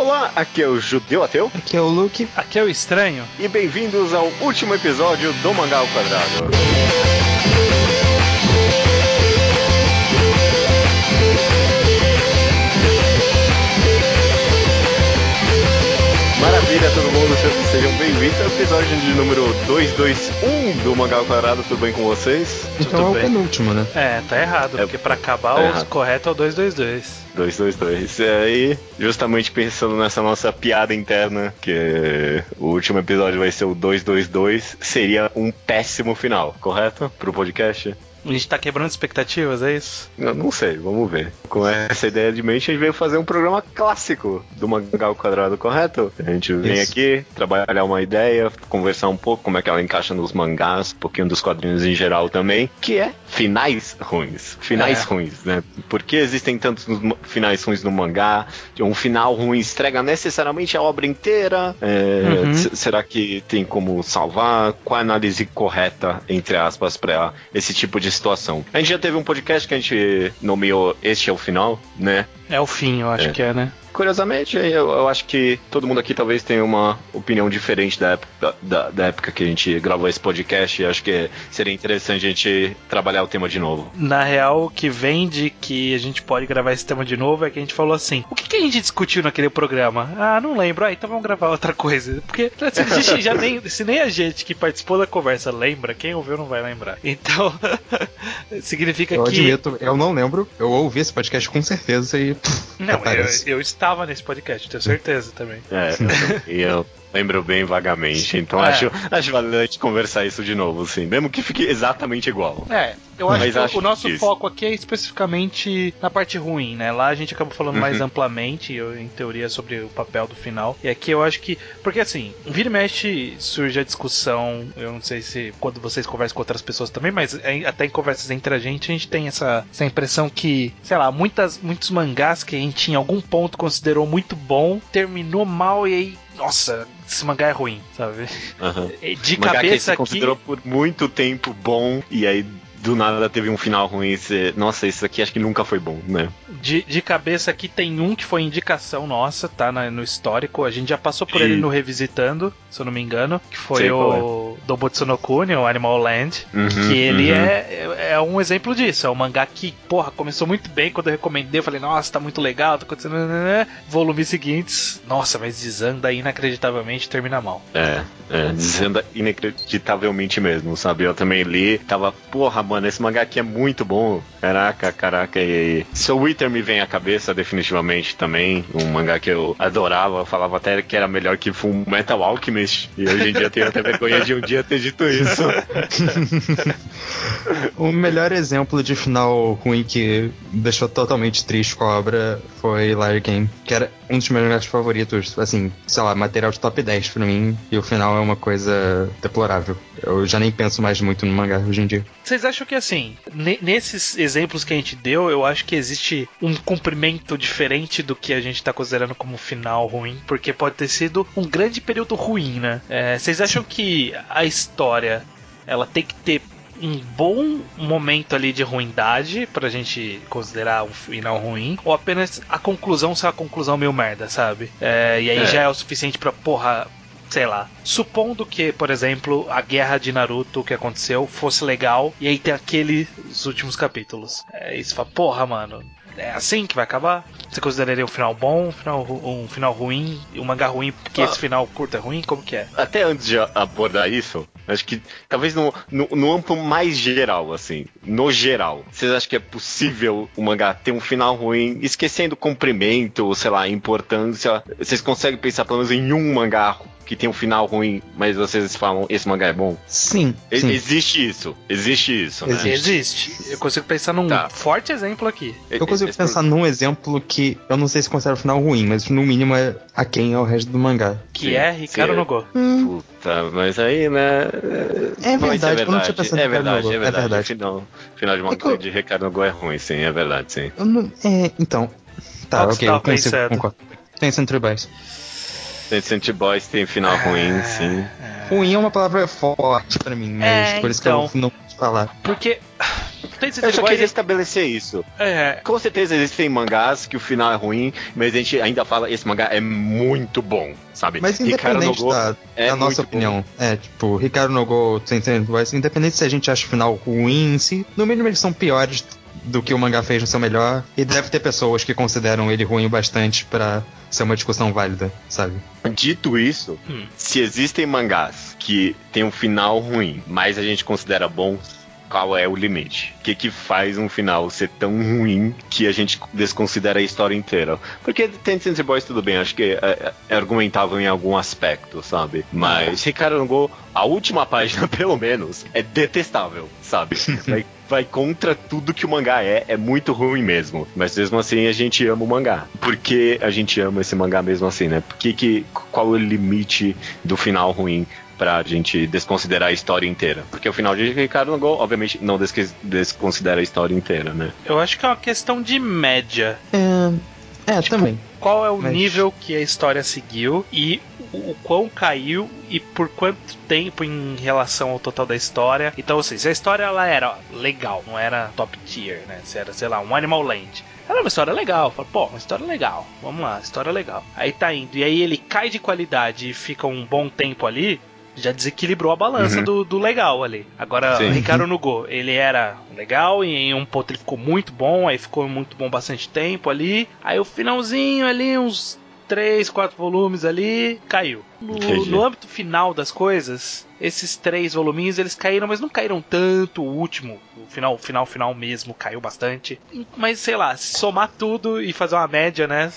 Olá, aqui é o Judeu Ateu. Aqui é o Luke. Aqui é o Estranho. E bem-vindos ao último episódio do Mangá ao Quadrado. Bem-vindos ao episódio de número 221 do Mangá ao Quadrado, tudo bem com vocês? Então tudo é o bem? penúltimo, né? É, tá errado, É, porque pra acabar tá o errado. correto é o 222. 222. E aí, justamente pensando nessa nossa piada interna, que o último episódio vai ser o 222, seria um péssimo final, correto? Pro podcast? A gente tá quebrando expectativas, é isso? Eu não sei, vamos ver. Com essa ideia de mente, a gente veio fazer um programa clássico do Mangá ao Quadrado, correto? A gente vem Isso. aqui, trabalhar uma ideia, conversar um pouco como é que ela encaixa nos mangás, um pouquinho dos quadrinhos em geral também, que é finais ruins. Finais É. ruins, né? Por que existem tantos finais ruins no mangá? Um final ruim estrega necessariamente a obra inteira? É, Uhum. Será que tem como salvar? Qual a análise correta, entre aspas, para esse tipo de situação? A gente já teve um podcast que a gente nomeou Este é o Final, né? É o fim, eu acho É. que é, né? Curiosamente, eu, eu acho que todo mundo aqui talvez tenha uma opinião diferente da época, da, da época que a gente gravou esse podcast e acho que seria interessante a gente trabalhar o tema de novo. Na real, o que vem de que a gente pode gravar esse tema de novo é que a gente falou assim: o que, que a gente discutiu naquele programa? Ah, não lembro. Ah, então vamos gravar outra coisa. Porque se, a gente já nem, se nem a gente que participou da conversa lembra, quem ouviu não vai lembrar. Então, significa Eu que. admito, eu não lembro. Eu ouvi esse podcast com certeza e. Não, eu, aparece. eu estava nesse podcast, tenho certeza também. É, e eu lembro bem vagamente, então É. acho, acho valente conversar isso de novo, assim, mesmo que fique exatamente igual. É, eu acho Mas que acho o nosso difícil. foco aqui é especificamente na parte ruim, né? Lá a gente acabou falando mais Uhum. amplamente, eu, em teoria, sobre o papel do final. E aqui eu acho que. Porque assim, vira e mexe surge a discussão. Eu não sei se quando vocês conversam com outras pessoas também, mas até em conversas entre a gente, a gente tem essa, essa impressão que, sei lá, muitas, muitos mangás que a gente em algum ponto considerou muito bom, terminou mal e aí. Nossa, esse mangá é ruim, sabe? Aham. De Mangá que cabeça você aqui. considerou por muito tempo bom e aí do nada teve um final ruim. Você, nossa, isso aqui acho que nunca foi bom, né? De, de cabeça aqui tem um que foi indicação nossa, tá na- no histórico. A gente já passou por E- ele no Revisitando, se eu não me engano, que foi Sei qual é. o Dobutsu no Kuni, o Animal Land. Uhum, que ele uhum. é, é, é um exemplo disso. É um mangá que, porra, começou muito bem. Quando eu recomendei, eu falei, nossa, tá muito legal, tá acontecendo. né, Volumes seguintes, nossa, mas desanda inacreditavelmente termina mal. É, é, desanda inacreditavelmente mesmo, sabe? Eu também li, tava, porra, mano, esse mangá aqui é muito bom. Caraca, caraca, e Soul Eater me vem à cabeça definitivamente também. Um mangá que eu adorava, eu falava até que era melhor que Full Metal Alchemist. E hoje em dia eu tenho até vergonha de um dia ter dito isso. O melhor exemplo de final ruim que deixou totalmente triste com a obra foi Liar Game, que era um dos meus mangás favoritos. Assim, sei lá, material de top 10 pra mim, e o final é uma coisa deplorável. Eu já nem penso mais muito no mangá hoje em dia. Vocês acham que assim, ne- nesses exemplos que a gente deu, eu acho que existe um cumprimento diferente do que a gente tá considerando como final ruim, porque pode ter sido um grande período ruim, né? É, Vocês acham que a história ela tem que ter um bom momento ali de ruindade pra gente considerar um final ruim, ou apenas a conclusão ser uma conclusão meio merda, sabe? É, e aí É. já é o suficiente pra, porra, sei lá, supondo que, por exemplo, a guerra de Naruto que aconteceu fosse legal e aí tem aqueles últimos capítulos. É isso, fala, porra, mano. É assim que vai acabar? Você consideraria um final bom, um final, um final ruim, um mangá ruim porque Ah. esse final curto é ruim? Como que é? Até antes de abordar isso, acho que talvez no, no, no amplo mais geral, assim, no geral, vocês acham que é possível o mangá ter um final ruim, esquecendo o comprimento, sei lá, a importância? Vocês conseguem pensar pelo menos em um mangá que tem um final ruim, mas vocês falam, esse mangá é bom? Sim, E- sim. Existe isso, existe isso, né? Existe. Eu consigo pensar num Tá. forte exemplo aqui. Eu consigo Esse- pensar num exemplo que eu não sei se considero o final ruim, mas no mínimo é a quem é o resto do mangá. Que Sim, é Ricardo. Nogô. Puta, mas aí, né? É vai ser verdade, eu não tinha pensado É verdade, Nogô, é é verdade. verdade. O final, final de, É que eu- de Ricardo Nogô é ruim, sim, é verdade, sim. Eu não, é, então. Tá, Qual ok, eu consigo, pensando? concordo. Tem Century Boys. Innocent Boys tem final ruim, sim. Ruim é uma palavra forte pra mim, mas É, por isso então. que eu não posso falar. Porque Tem Eu só queria estabelecer isso. É, Com certeza existem mangás que o final é ruim, mas a gente ainda fala esse mangá é muito bom, sabe? Mas Ricardo independente Nogô da, é da nossa opinião, é, tipo, Ricardo Nogô, Sensei Voice, independente se a gente acha o final ruim em si, no mínimo eles são piores do que o mangá fez no seu melhor, e deve ter pessoas que consideram ele ruim o bastante pra ser uma discussão válida, sabe? Dito isso, Hum. se existem mangás que tem um final ruim, mas a gente considera bons, qual é o limite? O que que faz um final ser tão ruim que a gente desconsidera a história inteira? Porque Ten Sense Boys tudo bem, acho que é, é argumentável em algum aspecto, sabe? Mas Ricardo Nogô, a última página, pelo menos, é detestável, sabe? Vai, vai contra tudo que o mangá é, é muito ruim mesmo. Mas mesmo assim a gente ama o mangá. Por que a gente ama esse mangá mesmo assim, né? Por que que, qual é o limite do final ruim? Pra gente desconsiderar a história inteira. Porque o final de Ricardo Nogô, obviamente, não desconsidera a história inteira, né? eu acho que é uma questão de média. É, é também. Qual é o Mas- nível que a história seguiu e o, o quão caiu e por quanto tempo em relação ao total da história. Então, ou seja, se a história ela era legal, não era top tier, né? Se era, sei lá, um Animal Land. Era uma história legal. Fala, pô, uma história legal. Vamos lá, história legal. Aí tá indo. E aí ele cai de qualidade e fica um bom tempo ali. Já desequilibrou a balança Uhum. do, do legal ali. Agora, Sim. Ricardo Nugo, ele era legal e em um ponto ele ficou muito bom, aí ficou muito bom bastante tempo ali. Aí o finalzinho ali, uns 3, 4 volumes ali, caiu. No, no âmbito final das coisas, esses três voluminhos eles caíram, mas não caíram tanto. O último, o final, final, final mesmo, caiu bastante. Mas sei lá, se somar tudo e fazer uma média, né?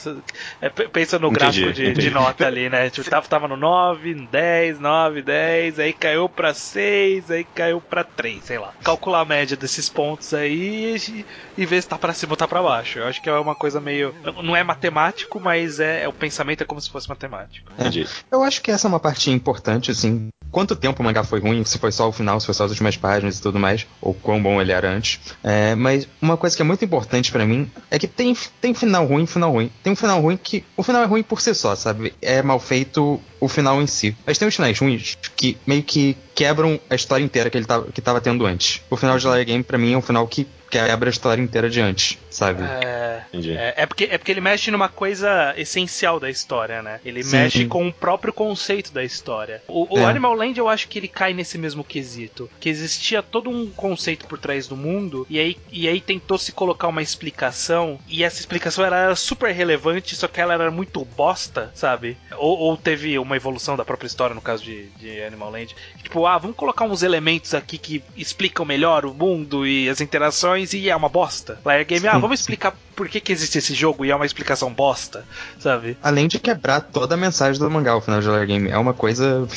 É, pensa no Entendi, gráfico de, de entendi. nota ali, né? Tipo, tava, tava no 9, no 10, 9, 10, aí caiu pra 6, aí caiu pra 3, sei lá. Calcular a média desses pontos aí e, e ver se tá pra cima ou tá pra baixo. Eu acho que é uma coisa meio. Não é matemático, mas é, é o pensamento é como se fosse matemático. Entendi. Eu acho que essa é uma parte importante, assim. Quanto tempo o mangá foi ruim, se foi só o final, se foi só as últimas páginas e tudo mais, ou quão bom ele era antes. É, mas uma coisa que é muito importante pra mim é que tem, tem final ruim final ruim. Tem um final ruim que. O final é ruim por si só, sabe? É mal feito o final em si. Mas tem os finais ruins que meio que quebram a história inteira que ele tava, que tava tendo antes. O final de Liar Game, pra mim, é um final que quebra a história inteira de antes, sabe? É. Entendi. É, é porque, é porque ele mexe numa coisa essencial da história, né? Ele Sim. mexe com o próprio conceito da história. O, o É. Animal Land eu acho que ele cai nesse mesmo quesito. Que existia todo um conceito por trás do mundo, e aí, e aí tentou se colocar uma explicação, e essa explicação ela era super relevante, só que ela era muito bosta, sabe? Ou, ou teve uma evolução da própria história, no caso de, de Animal Land. Tipo, ah, vamos colocar uns elementos aqui que explicam melhor o mundo e as interações, e é uma bosta. Liar Game, ah, Sim. Vamos explicar por que, que existe esse jogo e é uma explicação bosta, sabe? Além de quebrar toda a mensagem do mangá, o final de Liar Game. É uma coisa.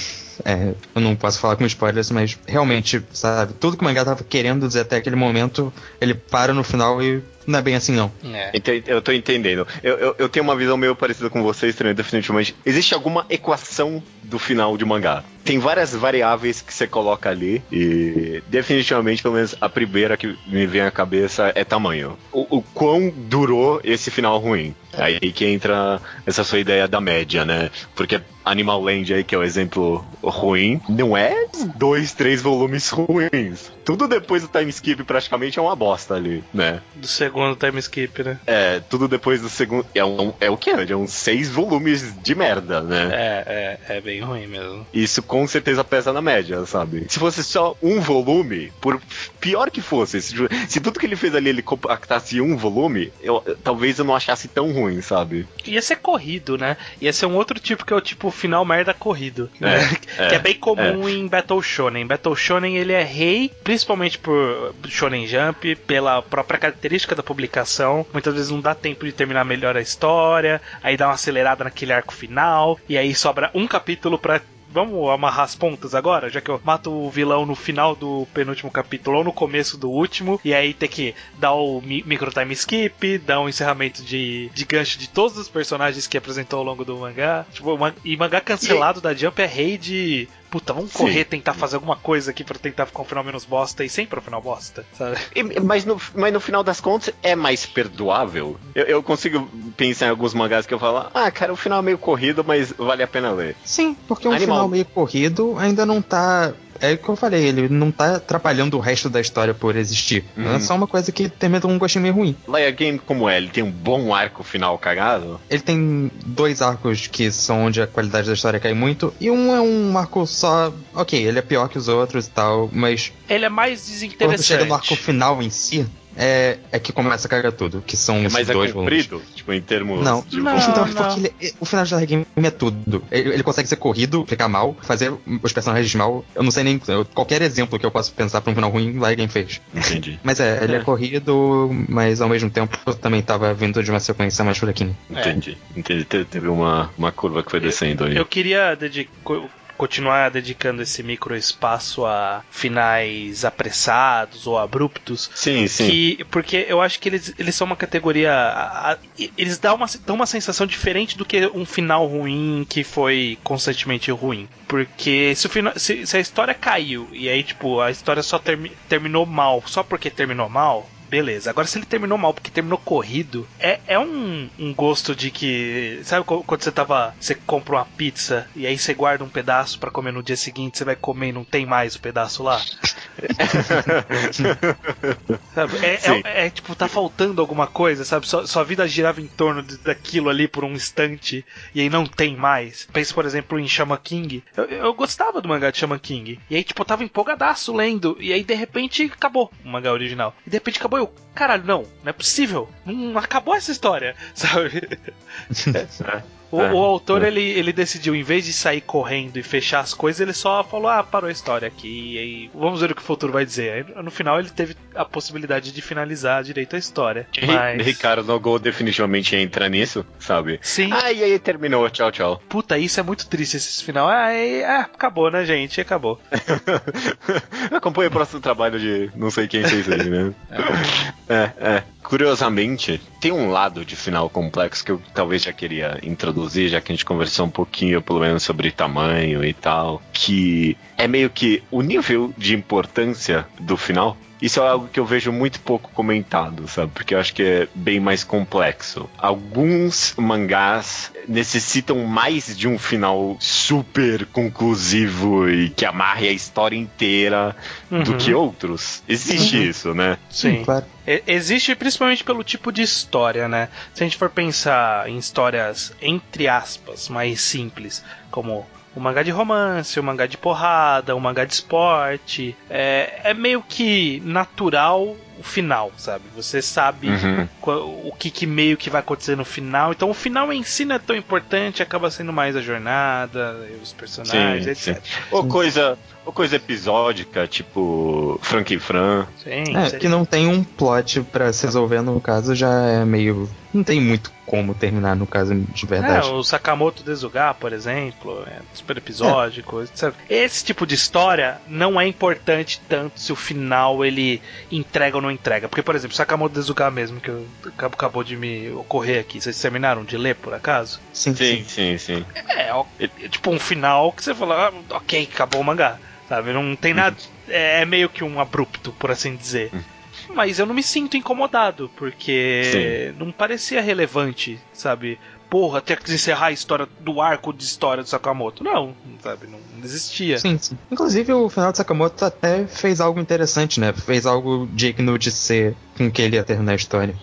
É, eu não posso falar com spoilers, mas realmente, sabe, tudo que o mangá tava querendo dizer até aquele momento, ele para no final e não é bem assim, não. É. Eu tô entendendo. Eu, eu, eu tenho uma visão meio parecida com vocês também, definitivamente. Existe alguma equação do final de mangá. Tem várias variáveis que você coloca ali e definitivamente, pelo menos a primeira que me vem à cabeça é tamanho. O, o quão durou esse final ruim. Aí que entra essa sua ideia da média, né? Porque Animal Land aí, que é o exemplo ruim, não é dois, três volumes ruins. Tudo depois do time skip praticamente é uma bosta ali, né? Do segundo time skip, né? É, tudo depois do segundo. É, um, é o que? É uns seis volumes de merda, né? É, é, é bem ruim mesmo. Isso com certeza pesa na média, sabe? Se fosse só um volume, por pior que fosse, se, se tudo que ele fez ali ele compactasse um volume, eu, talvez eu não achasse tão ruim, sabe? Ia ser corrido, né? Ia ser um outro tipo que é o tipo final merda corrido. né? é, que é bem comum em Battle Shonen. Battle Shonen ele é rei, principalmente por Shonen Jump, pela própria característica da publicação. Muitas vezes não dá tempo de terminar melhor a história, aí dá uma acelerada naquele arco final, e aí sobra um capítulo pra. Vamos amarrar as pontas agora, já que eu mato o vilão no final do penúltimo capítulo ou no começo do último, e aí ter que dar o mi- micro time skip, dar um encerramento de, de gancho de todos os personagens que apresentou ao longo do mangá. Tipo, e mangá cancelado da Jump é rei de. Puta, vamos Sim. correr, tentar fazer alguma coisa aqui pra tentar ficar um final menos bosta e sempre um final bosta, sabe? E- mas, no, mas no final das contas é mais perdoável. Eu, eu consigo pensar em alguns mangás que eu falo, ah, cara, o final é meio corrido, mas vale a pena ler. Sim, porque um Animal. final meio corrido ainda não tá é o que eu falei, ele não tá atrapalhando o resto da história por existir. Uhum. É só uma coisa que termina com um gostinho meio ruim. Laia Game, como é? Ele tem um bom arco final cagado? Ele tem dois arcos que são onde a qualidade da história cai muito, e um é um arco só. Ok, ele é pior que os outros e tal, mas Ele é mais quando desinteressante. chega no arco final em si, é, é que começa a cagar tudo, que são os Mas é dois volumes. comprido? Tipo, em termos Não, de Não, Então, volume? porque ele- é- o final de Larry Game é tudo. Ele, ele consegue ser corrido, ficar mal, fazer os personagens mal. Eu não sei nem. eu- qualquer exemplo que eu possa pensar pra um final ruim, Larry Game fez. Entendi. Mas é, ele é. É. corrido, mas ao mesmo tempo também tava vindo de uma sequência mais fraquinha. Entendi. Entendi. Te- Teve uma, uma curva que foi descendo aí. Eu queria dedi- co- continuar dedicando esse micro espaço a finais apressados ou abruptos. Sim, sim. Que, porque eu acho que eles, eles são uma categoria. a- a- eles dão uma, dão uma sensação diferente do que um final ruim que foi constantemente ruim. Porque se, o final, se, se a história caiu e aí, tipo, a história só termi- terminou mal só porque terminou mal. Beleza, agora se ele terminou mal porque terminou corrido, é, é um, um gosto de que. Sabe quando você tava. Você compra uma pizza e aí você guarda um pedaço pra comer no dia seguinte, você vai comer e não tem mais o pedaço lá? Sabe? É, é- é, tipo, tá faltando alguma coisa, sabe? Sua, sua vida girava em torno de- daquilo ali por um instante e aí não tem mais. Pense, por exemplo, em Shaman King. Eu, eu gostava do mangá de Shaman King. E aí, tipo, eu tava empolgadaço lendo. E aí, de repente, acabou o mangá original. E de repente acabou eu. Caralho, não, não é possível. Não acabou essa história, sabe? O, É, o autor, é. ele, ele decidiu, em vez de sair correndo e fechar as coisas, ele só falou: ah, parou a história aqui, e aí vamos ver o que o futuro vai dizer. Aí, no final, ele teve a possibilidade de finalizar direito a história. Ri- Mas. Ricardo Nogol definitivamente entra nisso, sabe? Sim, Ah, e aí terminou, tchau, tchau. puta, isso é muito triste esse final. Ah, e- ah, acabou, né, gente? Acabou. Acompanhe o próximo trabalho de não sei quem fez aí, né? É, é. Curiosamente, tem um lado de final complexo que eu talvez já queria introduzir, já que a gente conversou um pouquinho, pelo menos, sobre tamanho e tal, que é meio que o nível de importância do final. Isso é algo que eu vejo muito pouco comentado, sabe? Porque eu acho que é bem mais complexo. Alguns mangás necessitam mais de um final super conclusivo e que amarre a história inteira do Uhum. que outros. Existe Uhum. isso, né? Sim. claro. E- Existe principalmente pelo tipo de história, né? Se a gente for pensar em histórias, entre aspas, mais simples, como o mangá de romance, o mangá de porrada, o mangá de esporte, é, é meio que natural o final, sabe? Você sabe Uhum. o que, que meio que vai acontecer no final. Então o final em si não é tão importante, acaba sendo mais a jornada, os personagens, Sim, etc. Ou Sim. coisa, ou coisa episódica, tipo Frank e Fran. Sim, É, seria- que não tem um plot pra se resolver no caso, já é meio. Não tem muito como terminar no caso de É, verdade. o Sakamoto Desugar, por exemplo, é super episódico, etc. Esse tipo de história não é importante tanto se o final ele entrega ou não entrega. Porque, por exemplo, Sakamoto Desugar mesmo, que eu- acabou acabou de me ocorrer aqui, vocês terminaram de ler por acaso? Sim, Sim, sim, sim. É, ó, é tipo um final que você fala, ah, ok, acabou o mangá. Sabe? Não tem nada. É meio que um abrupto, por assim dizer. Mas eu não me sinto incomodado, porque não parecia relevante, sabe? Porra, ter que encerrar a história do arco de história do Sakamoto. Não, sabe? Não existia. Sim, sim. Inclusive, o final de Sakamoto até fez algo interessante, né? Fez algo digno de ser com que ele ia terminar a história.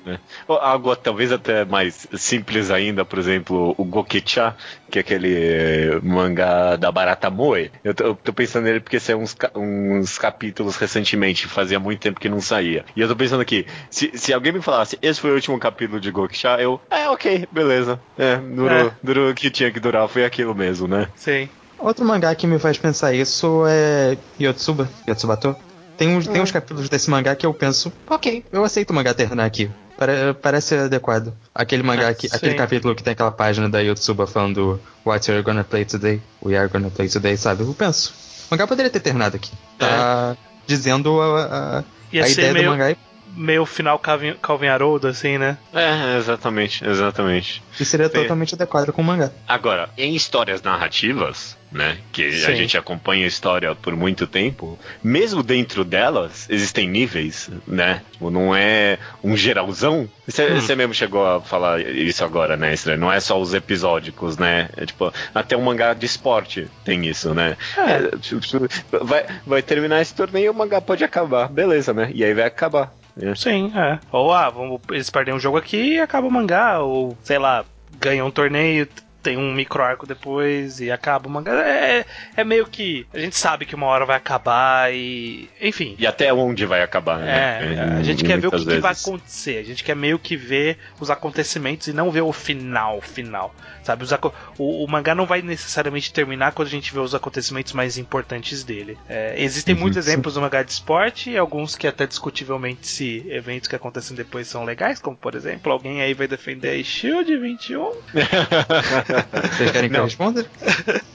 Ou Algo talvez até mais simples ainda, por exemplo, o Gokecha, que é aquele eh, mangá da Barata Moe. Eu tô, eu tô pensando nele porque saiu uns, ca- uns capítulos recentemente, fazia muito tempo que não saía. E eu tô pensando aqui, se, se alguém me falasse, esse foi o último capítulo de Gokecha, eu, é, ok, beleza. É, durou, É. durou o que tinha que durar, foi aquilo mesmo, né? Sim. Outro mangá que me faz pensar isso é Yotsuba, Yotsubato. Tem uns, tem uns capítulos desse mangá que eu penso, ok, eu aceito o mangá terminar aqui. Pare- parece adequado. Aquele mangá, Ah, que, aquele capítulo que tem aquela página da Yotsuba falando What you're gonna play today? We are gonna play today, sabe? Eu penso, o mangá poderia ter terminado aqui. Tá dizendo a, a, a ideia meio- do mangá e meio final Calvin, Calvin Haroldo, assim, né? É, exatamente, exatamente. E seria Sim. totalmente adequado com o mangá. Agora, em histórias narrativas, né? Que Sim. a gente acompanha a história por muito tempo. Mesmo dentro delas, existem níveis, né? Tipo, não é um geralzão. Você, hum. você mesmo chegou a falar isso agora, né? Não é só os episódicos, né? É, tipo, até um mangá de esporte tem isso, né? É. Tipo, vai, vai terminar esse torneio o mangá pode acabar. Beleza, né? E aí vai acabar. É. Sim, é. Ou ah, vamos, eles perdem um jogo aqui e acaba o mangá, ou sei lá, ganham um torneio, tem um micro arco depois e acaba o mangá. É, é meio que. A gente sabe que uma hora vai acabar e. Enfim. E até onde vai acabar, né? É, a gente quer ver o que, que, vai acontecer. A gente quer meio que ver os acontecimentos e não ver o final, final. Sabe? Os, o, o, mangá não vai necessariamente terminar quando a gente vê os acontecimentos mais importantes dele. É, existem uhum, muitos sim. exemplos do mangá de esporte, e alguns que até discutivelmente se eventos que acontecem depois são legais, como por exemplo, alguém aí vai defender a Shield 21. Vocês querem que não. eu responda?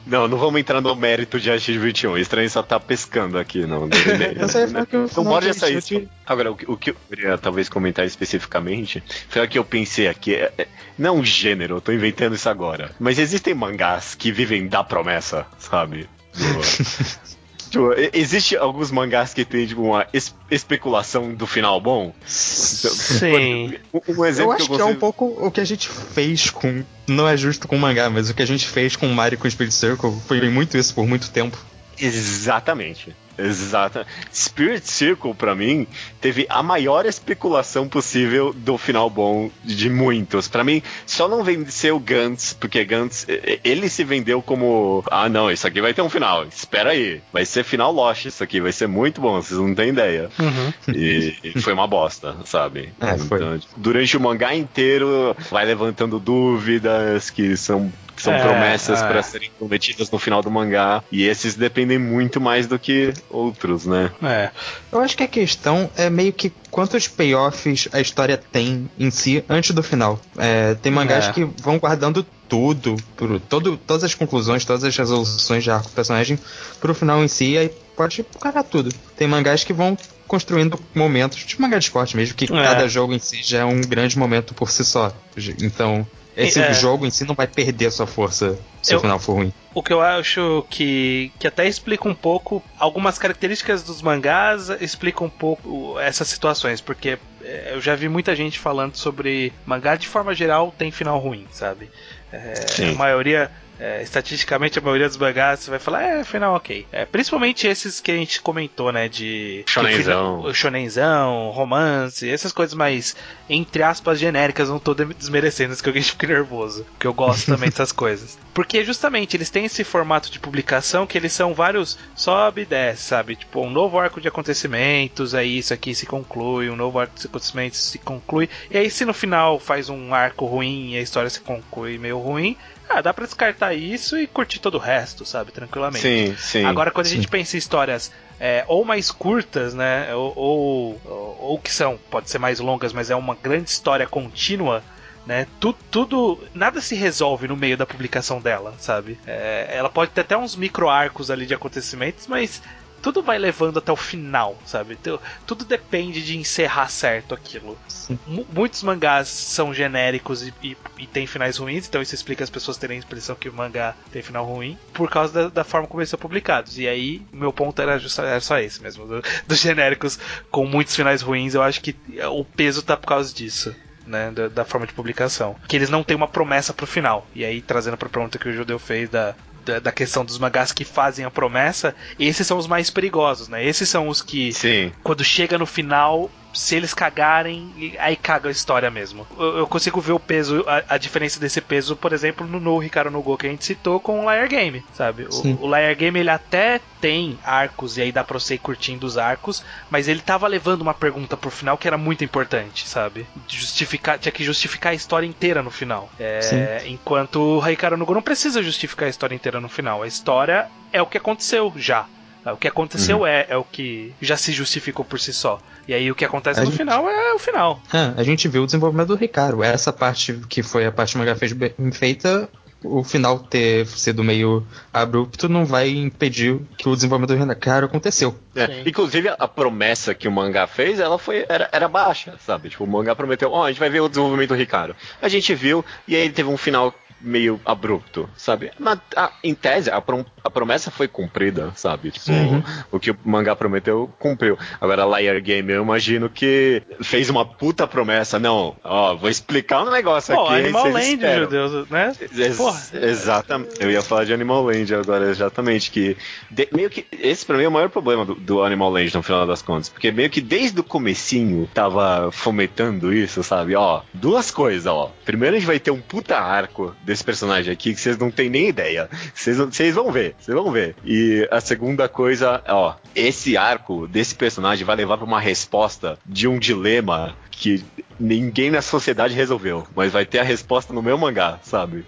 Não, não vamos entrar no mérito de AX21. O estranho só tá pescando aqui, não. não, não pode sair. Isso. Agora, o, o, que eu queria talvez comentar especificamente foi o que eu pensei aqui. É, é, não um gênero, eu tô inventando isso agora. Mas existem mangás que vivem da promessa, sabe? Tipo, existe alguns mangás que tem tipo, uma es especulação do final bom? Sim. Um, exemplo eu acho que, eu que é um pouco o que a gente fez com. Não é justo com o mangá, mas o que a gente fez com Mario com Spirit Circle foi muito isso por muito tempo. Exatamente. Exato. Spirit Circle, para mim, teve a maior especulação possível do final bom de muitos. Para mim, só não venceu o Gantz, porque Gantz, ele se vendeu como: ah, não, isso aqui vai ter um final. Espera aí. Vai ser final Lost, isso aqui vai ser muito bom, vocês não têm ideia. Uhum. E, e, foi uma bosta, sabe? É, então, durante o mangá inteiro, vai levantando dúvidas que são que são é, promessas é. para serem prometidas no final do mangá. E esses dependem muito mais do que outros, né? É. Eu acho que a questão é meio que quantos payoffs a história tem em si antes do final. É, tem mangás é. que vão guardando tudo, pro, todo, todas as conclusões, todas as resoluções de arco do personagem pro final em si, aí pode cagar tudo. Tem mangás que vão construindo momentos, tipo mangá de esporte mesmo, que é. cada jogo em si já é um grande momento por si só. Então, esse é. jogo em si não vai perder a sua força se eu, o final for ruim. O que eu acho que, que até explica um pouco algumas características dos mangás, explica um pouco essas situações, porque é, eu já vi muita gente falando sobre mangá de forma geral tem final ruim, sabe? É, a maioria é, estatisticamente, a maioria dos mangás você vai falar, é, final ok. É, principalmente esses que a gente comentou, né? De. Shonenzão. Shonenzão, romance, essas coisas mais, entre aspas, genéricas. Não tô desmerecendo, isso que alguém fica nervoso. Porque eu gosto também dessas coisas. Porque justamente eles têm esse formato de publicação que eles são vários sobe e desce, sabe? Tipo, um novo arco de acontecimentos, aí isso aqui se conclui, um novo arco de acontecimentos se conclui. E aí, se no final faz um arco ruim e a história se conclui meio ruim, ah, dá pra descartar isso e curtir todo o resto, sabe? Tranquilamente. Sim, sim. Agora, quando sim. a gente pensa em histórias é, ou mais curtas, né? Ou, ou, ou, que são, pode ser mais longas, mas é uma grande história contínua. Né, tudo, tudo, nada se resolve no meio da publicação dela, sabe? É, ela pode ter até uns micro arcos ali de acontecimentos, mas tudo vai levando até o final, sabe? Tudo depende de encerrar certo aquilo. Muitos mangás são genéricos e, e, e tem finais ruins, então isso explica as pessoas terem a impressão que o mangá tem final ruim, por causa da, da forma como eles são publicados. E aí, meu ponto era, just, era só esse mesmo, do, dos genéricos com muitos finais ruins, eu acho que o peso tá por causa disso. Né, da, da, forma de publicação. Que eles não têm uma promessa pro final. E aí, trazendo pra pergunta que o Judeu fez da, da, da, questão dos mangás que fazem a promessa, esses são os mais perigosos, né? Esses são os que, Sim. quando chega no final, se eles cagarem, aí caga a história mesmo. Eu, eu consigo ver o peso, a, a, diferença desse peso, por exemplo, no, no Ricardo no Go que a gente citou com o Liar Game, sabe? O, o Liar Game ele até tem arcos e aí dá pra você ir curtindo os arcos, mas ele tava levando uma pergunta pro final que era muito importante, sabe? Justificar, tinha que justificar a história inteira no final. É, enquanto o Ricardo no Go não precisa justificar a história inteira no final. A história é o que aconteceu já. O que aconteceu uhum. é, é o que já se justificou por si só. E aí o que acontece a no gente... final é o final. É, a gente viu o desenvolvimento do Ricardo. Essa parte que foi a parte que o mangá fez bem feita o final ter sido meio abrupto não vai impedir que o desenvolvimento do Ricardo aconteceu. É, inclusive, a promessa que o mangá fez, ela foi era, era baixa, sabe? Tipo, o mangá prometeu, ó, oh, a gente vai ver o desenvolvimento do Ricardo. A gente viu, e aí ele teve um final meio abrupto, sabe? Mas, a, em tese, a, prom a, promessa foi cumprida, sabe? Tipo, uhum. o que o mangá prometeu, cumpriu. Agora, Liar Game, eu imagino que fez uma puta promessa. Não, ó, vou explicar um negócio Pô, aqui. Animal Land, meu Deus, né? Ex exatamente. Eu ia falar de Animal Land agora, exatamente. Que de, meio que. Esse pra mim é o maior problema do, do, Animal Land, no final das contas. Porque meio que desde o comecinho tava fomentando isso, sabe? Ó, duas coisas, ó. Primeiro a gente vai ter um puta arco desse personagem aqui que vocês não têm nem ideia. Vocês vão ver, vocês vão ver. E a segunda coisa, ó, esse arco desse personagem vai levar para uma resposta de um dilema que ninguém na sociedade resolveu, mas vai ter a resposta no meu mangá, sabe?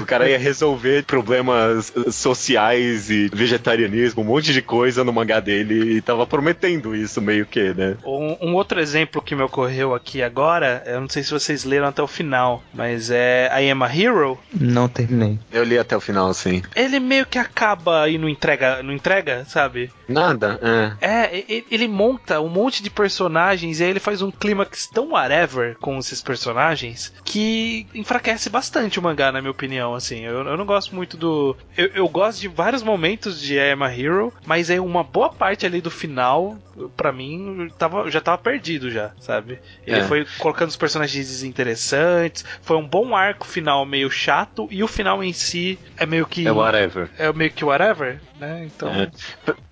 O cara ia resolver problemas sociais e vegetarianismo, um monte de coisa no mangá dele e tava prometendo isso meio que, né? Um, um outro exemplo que me ocorreu aqui agora, eu não sei se vocês leram até o final, mas é I Am a Hero. Não terminei. Eu li até o final, sim. Ele meio que acaba e não entrega, não entrega, sabe? Nada, é. É, ele monta um monte de personagens e aí ele faz um clímax tão whatever com esses personagens que enfraquece bastante o mangá, na minha opinião. Assim, eu, eu não gosto muito do. Eu, eu, gosto de vários momentos de I Am a Hero, mas é uma boa parte ali do final, para mim, tava, já tava perdido já, sabe? Ele é. foi colocando os personagens desinteressantes, foi um bom arco final meio chato e o final em si é meio que. É whatever. É meio que whatever, né? Então. É.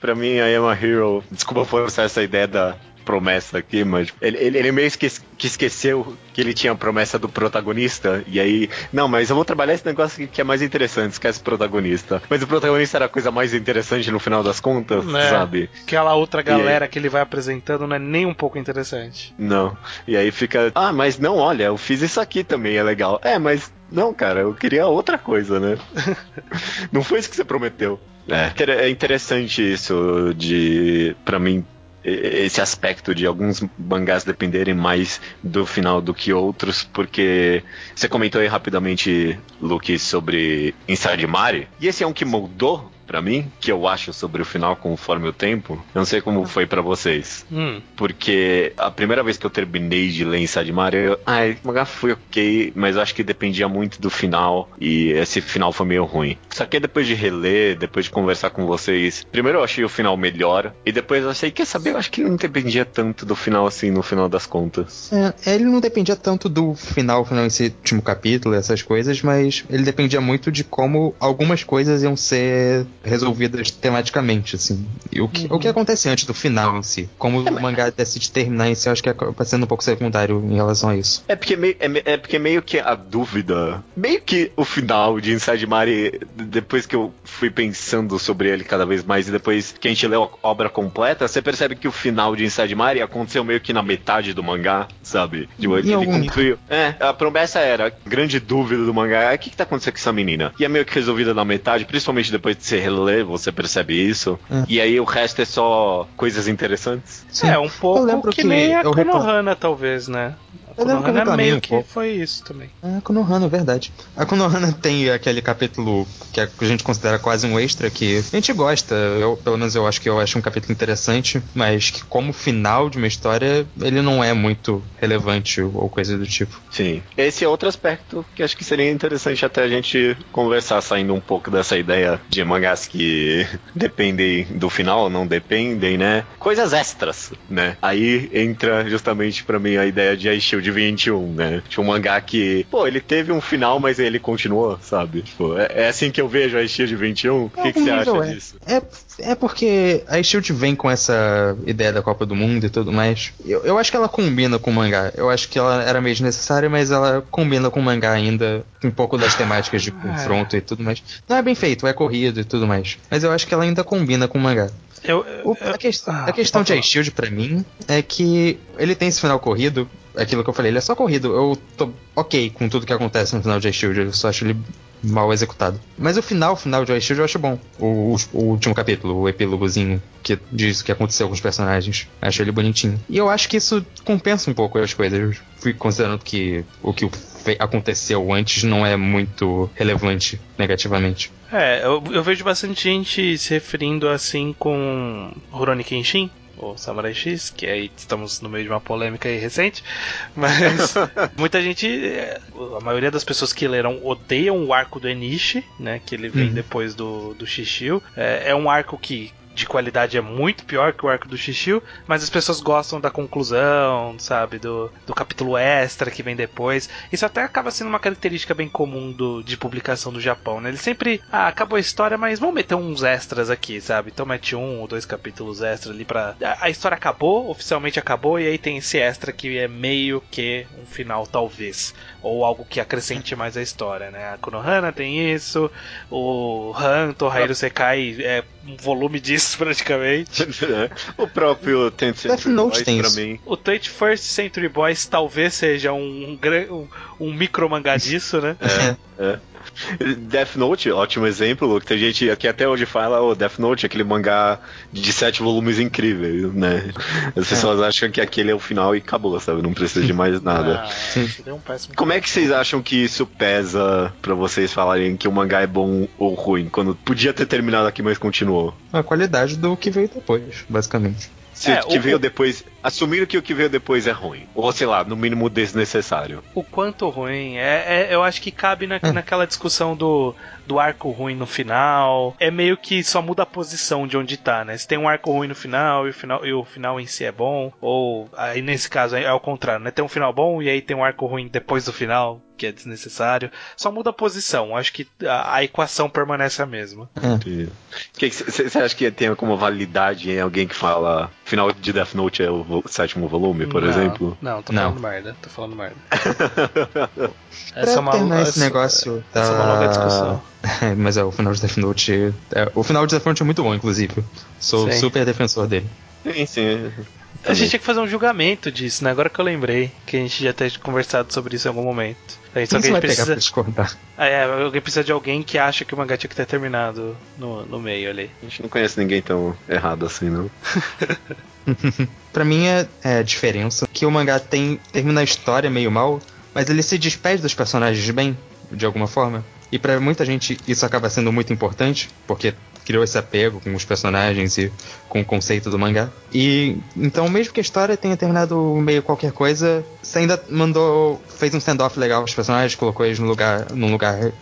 Pra mim, I Am a Hero, desculpa forçar essa ideia da promessa aqui, mas ele, ele, ele meio esque que esqueceu que ele tinha a promessa do protagonista, e aí, não, mas eu vou trabalhar esse negócio que é mais interessante, esquece o protagonista. Mas o protagonista era a coisa mais interessante no final das contas, é, sabe? Aquela outra galera que ele vai apresentando não é nem um pouco interessante. Não. E aí fica, ah, mas não, olha, eu fiz isso aqui também, é legal. É, mas não, cara, eu queria outra coisa, né? não foi isso que você prometeu. É, é interessante isso de, para mim, esse aspecto de alguns mangás dependerem mais do final do que outros, porque você comentou aí rapidamente, Luke, sobre Inside Mari, e esse é um que moldou para mim, que eu acho sobre o final conforme o tempo. Eu não sei como foi para vocês. Hum. Porque a primeira vez que eu terminei de ler Inside Mario, eu, ah, o mangá foi ok, mas eu acho que dependia muito do final e esse final foi meio ruim. Só que depois de reler, depois de conversar com vocês, primeiro eu achei o final melhor e depois eu achei, quer saber, eu acho que ele não dependia tanto do final assim, no final das contas. É, ele não dependia tanto do final, final esse último capítulo, essas coisas, mas ele dependia muito de como algumas coisas iam ser resolvidas tematicamente, assim. E o que, uhum. o que uhum. acontece antes do final em si? Como é, o mangá decide terminar em si, eu acho que acaba sendo um pouco secundário em relação a isso. É porque, meio, é, é, porque meio que a dúvida. Meio que o final de Inside Mari, depois que eu fui pensando sobre ele cada vez mais, e depois que a gente leu a obra completa, você percebe que o final de Inside Mari aconteceu meio que na metade do mangá, sabe? Tipo, ele, ele concluiu. É, a promessa era, a grande dúvida do mangá é o que, que tá acontecendo com essa menina? E é meio que resolvida na metade, principalmente depois de ser lê, você percebe isso. É. E aí o resto é só coisas interessantes. Sim. É, um pouco que, que, nem a Konohana, talvez, né? A Konohana meio que foi isso também. É, a Konohana, verdade. A Konohana tem aquele capítulo que a gente considera quase um extra, que a gente gosta. Eu, pelo menos eu acho que eu acho um capítulo interessante, mas que como final de uma história, ele não é muito relevante ou coisa do tipo. Sim. Esse é outro aspecto que acho que seria interessante até a gente conversar, saindo um pouco dessa ideia de mangás que dependem do final, ou não dependem, né? Coisas extras, né? Aí entra justamente para mim a ideia de a Shield 21, né? Tipo, um mangá que, pô, ele teve um final, mas ele continuou, sabe? Tipo, é, é assim que eu vejo a Shield 21. O que, que você acha é. disso? É, é porque a Shield vem com essa ideia da Copa do Mundo e tudo mais. Eu, eu acho que ela combina com o mangá. Eu acho que ela era meio desnecessária, mas ela combina com o mangá ainda. Um pouco das temáticas de confronto e tudo mais. Não é bem feito, é corrido e tudo mais. Mas eu acho que ela ainda combina com o mangá. Eu, eu, a, que, a ah, questão de Ice Shield pra mim é que ele tem esse final corrido, aquilo que eu falei, ele é só corrido. Eu tô ok com tudo que acontece no final de Shield, eu só acho ele mal executado. Mas o final, o final de Shield eu acho bom. O, o, último capítulo, o epílogozinho que diz o que aconteceu com os personagens. Acho ele bonitinho. E eu acho que isso compensa um pouco as coisas. Fui considerando que o que aconteceu antes não é muito relevante negativamente. É, eu, eu vejo bastante gente se referindo assim com Rurouni Kenshin, o Samurai X, que aí estamos no meio de uma polêmica aí recente, mas muita gente, a maioria das pessoas que leram odeiam o arco do Enishi, né, que ele vem uhum. depois do, do Shishio. É, é um arco que de qualidade é muito pior que o arco do Shishio, mas as pessoas gostam da conclusão, sabe? Do, do capítulo extra que vem depois. Isso até acaba sendo uma característica bem comum do, de publicação do Japão, né? Ele sempre, ah, acabou a história, mas vamos meter uns extras aqui, sabe? Então mete um ou dois capítulos extras ali pra. A, a história acabou, oficialmente acabou, e aí tem esse extra que é meio que um final, talvez. Ou algo que acrescente mais a história, né? A Konohana tem isso, o Han, Tohairu Sekai é um volume disso praticamente. o próprio Tenth Century Boys tem pra mim. O 21st Century Boys talvez seja um, um, um micro mangá disso, né? É, é. Death Note, ótimo exemplo. Tem gente aqui até hoje fala, o oh, Death Note, aquele mangá de sete volumes incrível, né? As é. pessoas é. acham que aquele é o final e acabou, sabe? Não precisa de mais nada. Ah, um Como é que vocês acham que isso pesa para vocês falarem que o mangá é bom ou ruim, quando podia ter terminado aqui, mas continuou? A qualidade do que veio depois, basicamente. Se é, o que o, veio depois. Assumindo que o que veio depois é ruim. Ou sei lá, no mínimo desnecessário. O quanto ruim. É, é eu acho que cabe na, hum. naquela discussão do, do arco ruim no final. É meio que só muda a posição de onde tá, né? Se tem um arco ruim no final e o final, e o final em si é bom. Ou aí nesse caso é ao contrário, né? Tem um final bom e aí tem um arco ruim depois do final que é desnecessário. Só muda a posição. Acho que a, a equação permanece a mesma. Você acha que tem alguma validade em alguém que fala final de Death Note é o sétimo volume, por não, exemplo? Não, tô falando não. merda. Tô falando merda. essa é uma, esse negócio essa, da... essa é uma longa discussão. Mas é, o final de Death Note. É, o final de Death Note é muito bom, inclusive. Sou sim. super defensor dele. Sim, sim. A gente tinha que fazer um julgamento disso, né? Agora que eu lembrei que a gente já tem conversado sobre isso em algum momento. Aí, só que a gente precisa. Ah, é, alguém precisa de alguém que acha que o mangá tinha que ter terminado no, no meio ali. A gente não conhece ninguém tão errado assim, não. pra mim é, é, a diferença que o mangá tem termina a história meio mal, mas ele se despede dos personagens bem, de alguma forma. E para muita gente isso acaba sendo muito importante, porque criou esse apego com os personagens e com o conceito do mangá. E então, mesmo que a história tenha terminado meio qualquer coisa, você ainda mandou, fez um stand-off legal os personagens, colocou eles no lugar, num lugar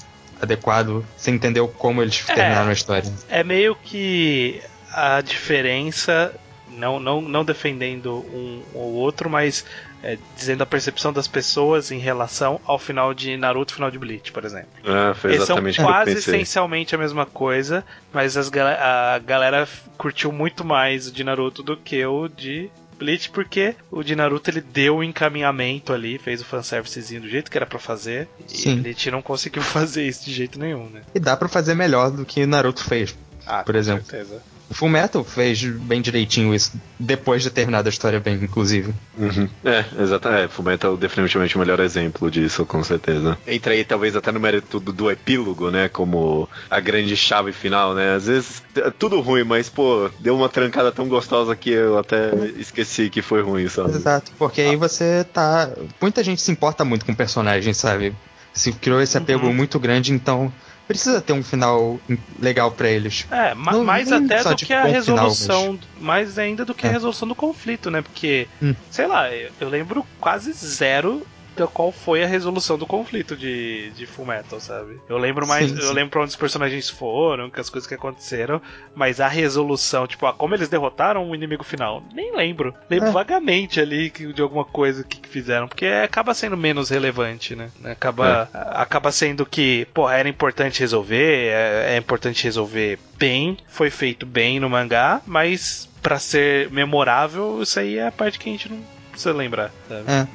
adequado, você entendeu como eles é, terminaram a história. É meio que a diferença não, não, não defendendo um ou outro, mas é, dizendo a percepção das pessoas em relação ao final de Naruto e final de Bleach, por exemplo. Ah, foi exatamente Eles são quase essencialmente a mesma coisa, mas as, a galera curtiu muito mais o de Naruto do que o de Bleach, porque o de Naruto ele deu o encaminhamento ali, fez o fanservicezinho do jeito que era para fazer, Sim. e Bleach não conseguiu fazer isso de jeito nenhum, né? E dá para fazer melhor do que Naruto fez. Ah, por exemplo. Certeza. O Full Metal fez bem direitinho isso, depois de terminar a história bem, inclusive. Uhum. É, exatamente. É, Full Metal é definitivamente o melhor exemplo disso, com certeza. Entra aí talvez até no mérito do, do epílogo, né? Como a grande chave final, né? Às vezes é tudo ruim, mas, pô, deu uma trancada tão gostosa que eu até esqueci que foi ruim, sabe? Exato, porque aí você tá. Muita gente se importa muito com o personagem, sabe? Se criou esse apego uhum. muito grande, então precisa ter um final legal para eles. É, não, mais até do que a resolução, final, mas... mais ainda do que a é. resolução do conflito, né? Porque, hum. sei lá, eu, eu lembro quase zero qual foi a resolução do conflito de, de Full Metal, sabe? Eu lembro mais, sim, sim. eu lembro pra onde os personagens foram, que as coisas que aconteceram, mas a resolução, tipo, a, como eles derrotaram o inimigo final, nem lembro. Lembro é. vagamente ali de alguma coisa que, que, fizeram, porque acaba sendo menos relevante, né? Acaba, é. acaba sendo que, pô, era importante resolver, é, é importante resolver bem, foi feito bem no mangá, mas para ser memorável, isso aí é a parte que a gente não precisa lembrar. Sabe? É.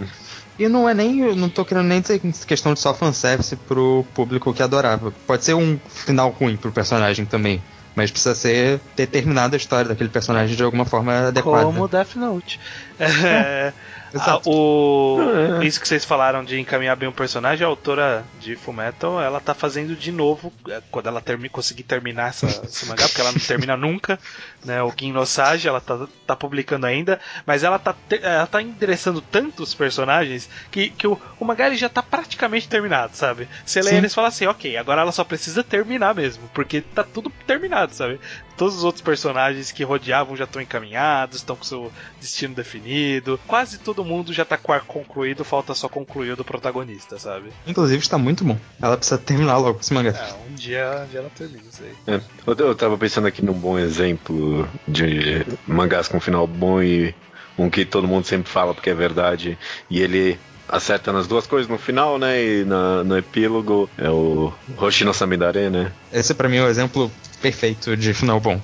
E não é nem. Não tô querendo nem dizer questão de só fanservice pro público que adorava. Pode ser um final ruim pro personagem também. Mas precisa ser ter terminado a história daquele personagem de alguma forma adequada. Como Death Note. É, Ah, o... É. Isso que vocês falaram de encaminhar bem o personagem, a autora de Fullmetal, ela tá fazendo de novo, é, quando ela termi... conseguir terminar essa, esse mangá, porque ela não termina nunca, né? O Gin Nosage, ela tá, tá publicando ainda, mas ela tá, ela tá endereçando tantos personagens que, que o, o mangá ele já tá praticamente terminado, sabe? Você lê eles e fala assim, ok, agora ela só precisa terminar mesmo, porque tá tudo terminado, sabe? Todos os outros personagens que rodeavam já estão encaminhados, estão com seu destino definido. Quase todo mundo já tá com o arco concluído, falta só concluir o do protagonista, sabe? Inclusive está muito bom. Ela precisa terminar logo esse mangá. É, um dia, um dia ela termina isso aí. É, eu, eu tava pensando aqui num bom exemplo de mangás com final bom e um que todo mundo sempre fala porque é verdade. E ele acerta nas duas coisas no final, né? E na, no epílogo é o Hoshino Samidare, né? Esse para mim é o exemplo perfeito de final bom.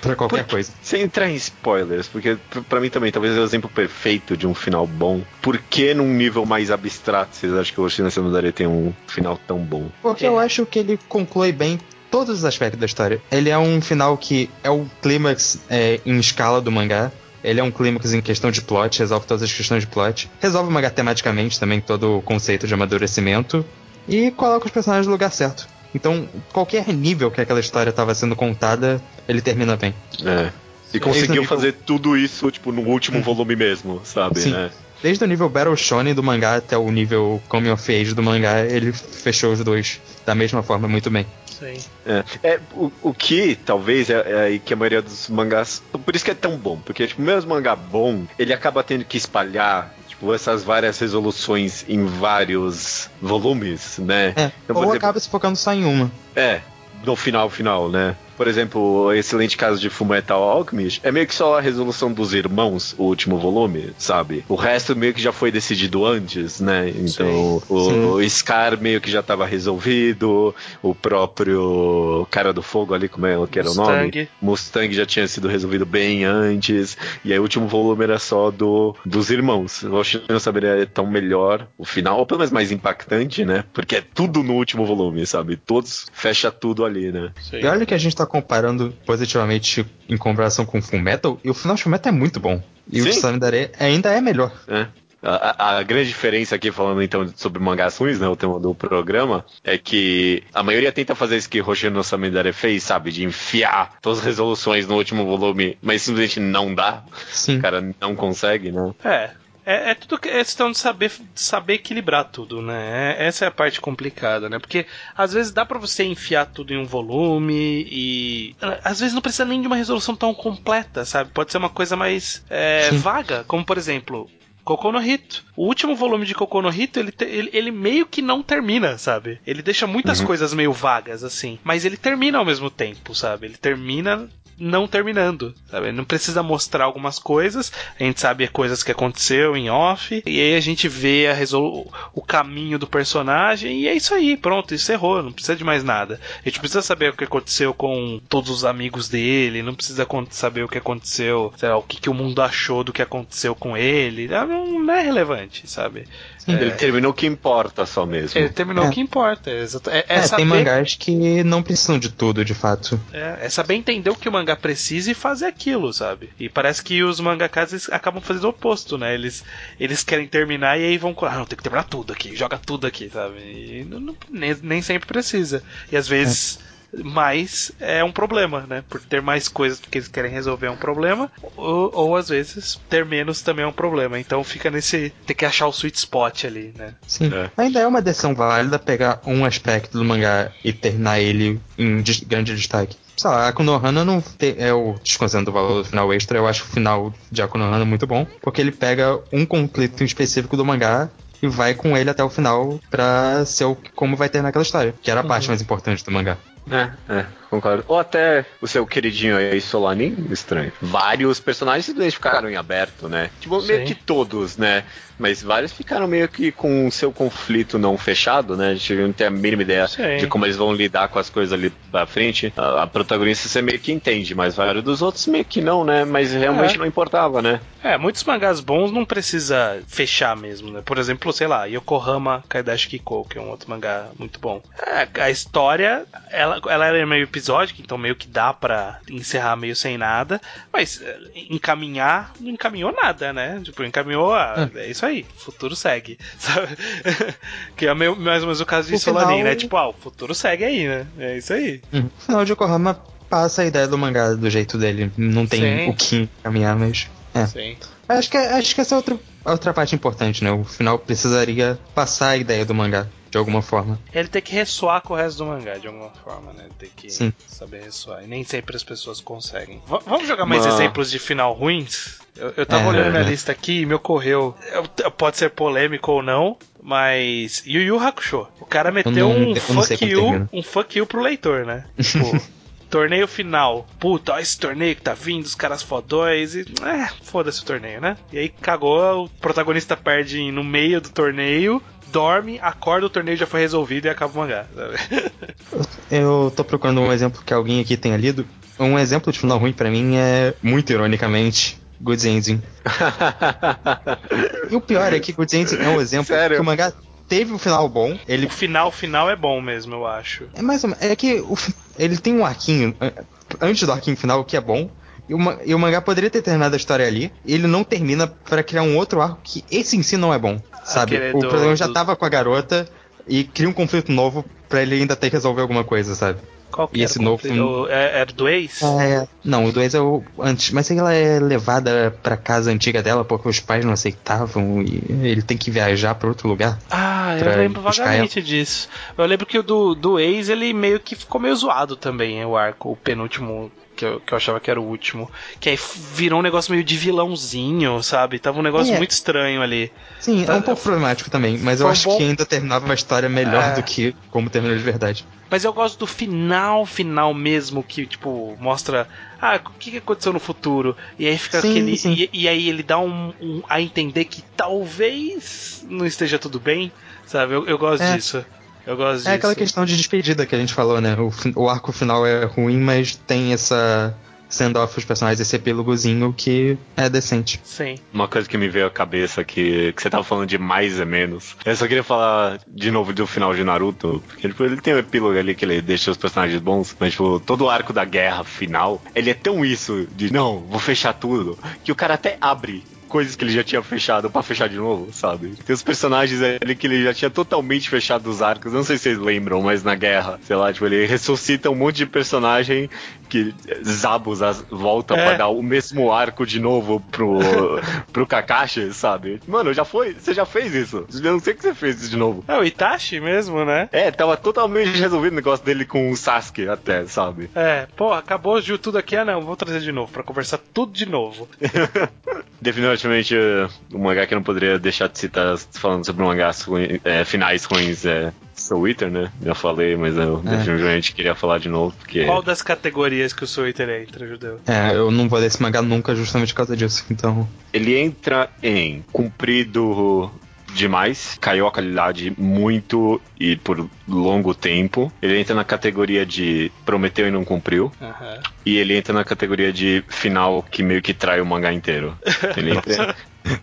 Pra qualquer Por, coisa. Sem entrar em spoilers, porque para mim também, talvez é o exemplo perfeito de um final bom. Por que num nível mais abstrato vocês acham que o Hoshino Samidare tem um final tão bom? Porque é. eu acho que ele conclui bem todos os aspectos da história. Ele é um final que é o clímax é, em escala do mangá. Ele é um clímax em questão de plot, resolve todas as questões de plot. Resolve o mangá tematicamente também todo o conceito de amadurecimento. E coloca os personagens no lugar certo. Então, qualquer nível que aquela história estava sendo contada, ele termina bem. É. E conseguiu nível... fazer tudo isso, tipo, no último uhum. volume mesmo, sabe? Sim. Né? Desde o nível Battle Shonen do mangá até o nível Coming of Age do mangá, ele fechou os dois da mesma forma muito bem. Sim. É, é o, o que talvez é, é aí que a maioria dos mangás. Por isso que é tão bom, porque tipo, mesmo mangá bom, ele acaba tendo que espalhar essas várias resoluções em vários volumes, né? É, então, ou exemplo, acaba se focando só em uma. É, no final, final, né? Por exemplo, o excelente caso de Fullmetal Alchemist é meio que só a resolução dos irmãos, o último volume, sabe? O resto meio que já foi decidido antes, né? Então, sim, o, sim. Scar meio que já estava resolvido, o próprio cara do fogo ali, como é que era Mustang. o nome? Mustang já tinha sido resolvido bem antes, e aí o último volume era só do dos irmãos. Eu acho que não saberia tão melhor o final, ou pelo menos mais impactante, né? Porque é tudo no último volume, sabe? Todos fecha tudo ali, né? Sim. E olha que a gente tá tá comparando positivamente em comparação com Full Metal, e o final de Full Metal é muito bom. E Sim. o Samidare ainda é melhor. É. A, a, grande diferença aqui, falando então sobre mangás ruins, né, o tema do programa, é que a maioria tenta fazer isso que Hoshino Samidare fez, sabe? De enfiar todas as resoluções no último volume, mas simplesmente não dá. Sim. O cara não consegue, né? É, é, é tudo questão de saber, saber equilibrar tudo, né? É, essa é a parte complicada, né? Porque às vezes dá para você enfiar tudo em um volume e às vezes não precisa nem de uma resolução tão completa, sabe? Pode ser uma coisa mais é, vaga, como por exemplo, Kokono Hito. O último volume de Kokono Hito, ele, ele, ele, meio que não termina, sabe? Ele deixa muitas uhum. coisas meio vagas, assim. Mas ele termina ao mesmo tempo, sabe? Ele termina não terminando, sabe? Não precisa mostrar algumas coisas, a gente sabe coisas que aconteceu em off, e aí a gente vê a resol... o caminho do personagem, e é isso aí, pronto, encerrou, não precisa de mais nada. A gente precisa saber o que aconteceu com todos os amigos dele, não precisa saber o que aconteceu, lá, o que, que o mundo achou do que aconteceu com ele, não, não é relevante, sabe? É... Ele terminou o que importa só mesmo. Ele terminou é. o que importa, é, é, é saber... Tem mangás que não precisam de tudo, de fato. É, é saber entender o que o mangá precisa e fazer aquilo, sabe? E parece que os mangakas acabam fazendo o oposto, né? Eles, eles querem terminar e aí vão. Ah, não, tem que terminar tudo aqui, joga tudo aqui, sabe? E não, não, nem, nem sempre precisa. E às vezes mais é um problema, né? Por ter mais coisas que eles querem resolver é um problema, ou, ou às vezes ter menos também é um problema. Então fica nesse. tem que achar o sweet spot ali, né? Sim. É. Ainda é uma decisão válida pegar um aspecto do mangá e terminar ele em grande destaque. Sei lá, a Konohana não tem, é o desconsiderando o valor do final extra, eu acho o final de Akunohana muito bom, porque ele pega um conflito específico do mangá e vai com ele até o final pra ser o, como vai ter naquela história, que era a uhum. parte mais importante do mangá. É, é, concordo. Ou até o seu queridinho aí, Solanin, estranho. Vários personagens simplesmente ficaram em aberto, né? Tipo, Sim. meio que todos, né? Mas vários ficaram meio que com o seu conflito não fechado, né? A gente não tem a mínima ideia Sim. de como eles vão lidar com as coisas ali pra frente. A, a, protagonista você meio que entende, mas vários dos outros meio que não, né? Mas realmente é. não importava, né? É, muitos mangás bons não precisa fechar mesmo, né? Por exemplo, sei lá, Yokohama Kaidashi Kiko, que é um outro mangá muito bom. É, a história, ela ela, ela era meio então meio que dá pra encerrar meio sem nada, mas é, encaminhar, não encaminhou nada, né? Tipo, encaminhou, a, é. é isso aí, futuro segue, sabe? que é meio, mais ou menos o caso de Solanin, final... né? Tipo, ah, o futuro segue aí, né? É isso aí. Hum. Final de Yokohama passa a ideia do mangá do jeito dele, não tem Sim. o que encaminhar, mas... É. Sim. Acho que, acho que essa é outra, outra parte importante, né? O final precisaria passar a ideia do mangá de alguma forma. Ele tem que ressoar com o resto do mangá de alguma forma, né? Ele tem que Sim. saber ressoar. E nem sempre as pessoas conseguem. V vamos jogar mais exemplos de final ruins? Eu, eu tava é, olhando minha lista aqui e me ocorreu. Pode ser polêmico ou não, mas. Yu Yu Hakusho. O cara meteu não, um fuck you. Um fuck you pro leitor, né? Tipo. torneio final. Puta, ó esse torneio que tá vindo, os caras fodões. E. É, foda-se o torneio, né? E aí cagou, o protagonista perde no meio do torneio dorme, acorda, o torneio já foi resolvido e acaba o mangá. Eu tô procurando um exemplo que alguém aqui tenha lido. Um exemplo de final ruim para mim é, muito ironicamente, Good Ending. e o pior é que Good Ending é um exemplo Sério? que o mangá teve um final bom. Ele... O final final é bom mesmo, eu acho. É mais ou menos. É que o, ele tem um arquinho antes do arquinho final que é bom. E o, e o mangá poderia ter terminado a história ali. E ele não termina para criar um outro arco que esse em si não é bom. Sabe? Aquele o do, problema já tava com a garota e cria um conflito novo para ele ainda ter que resolver alguma coisa, sabe? Qual que e esse novo o, é, Era do ex? É, não, o do ex é o antes, mas ela é levada pra casa antiga dela porque os pais não aceitavam e ele tem que viajar para outro lugar. Ah, eu lembro vagamente ela. disso. Eu lembro que o do, do ex ele meio que ficou meio zoado também, o arco, o penúltimo que eu, que eu achava que era o último. Que aí virou um negócio meio de vilãozinho, sabe? Tava um negócio é. muito estranho ali. Sim, tá, é um pouco problemático também, mas eu acho bom... que ainda terminava a história melhor é. do que como terminou de verdade. Mas eu gosto do final, final mesmo, que, tipo, mostra. Ah, o que aconteceu no futuro? E aí fica sim, aquele. Sim. E, e, aí ele dá um, um, a entender que talvez não esteja tudo bem, sabe? Eu, eu gosto é. disso. Eu gosto disso. É aquela questão de despedida que a gente falou, né? O, o arco final é ruim, mas tem essa send-off os personagens, esse epílogozinho que é decente. Sim. Uma coisa que me veio à cabeça que, que você tava falando de mais e menos. Eu só queria falar de novo do final de Naruto, porque tipo, ele tem um epílogo ali que ele deixa os personagens bons, mas tipo, todo o arco da guerra final, ele é tão isso de não, vou fechar tudo, que o cara até abre coisas que ele já tinha fechado para fechar de novo, sabe? Tem os personagens ali que ele já tinha totalmente fechado os arcos. Não sei se vocês lembram, mas na guerra, sei lá, tipo, ele ressuscita um monte de personagem que Zabos volta é. pra dar o mesmo arco de novo pro, pro Kakashi, sabe? Mano, já foi, você já fez isso. Eu não sei o que você fez isso de novo. É o Itachi mesmo, né? É, tava totalmente resolvido o negócio dele com o Sasuke até, sabe? É, pô, acabou Ju tudo aqui, ah não, vou trazer de novo, para conversar tudo de novo. Definitivamente definitivamente o mangá que eu não poderia deixar de citar falando sobre mangás ruim, é, finais ruins é Soul Wither, né? Já falei, mas eu é. definitivamente queria falar de novo. Porque... Qual das categorias que o Soul Wither entra, Judeu? É, eu não vou ler esse mangá nunca justamente por causa disso, então... Ele entra em cumprido demais, caiu a qualidade muito e por longo tempo. Ele entra na categoria de prometeu e não cumpriu. Uhum. E ele entra na categoria de final que meio que trai o mangá inteiro. Ele entra,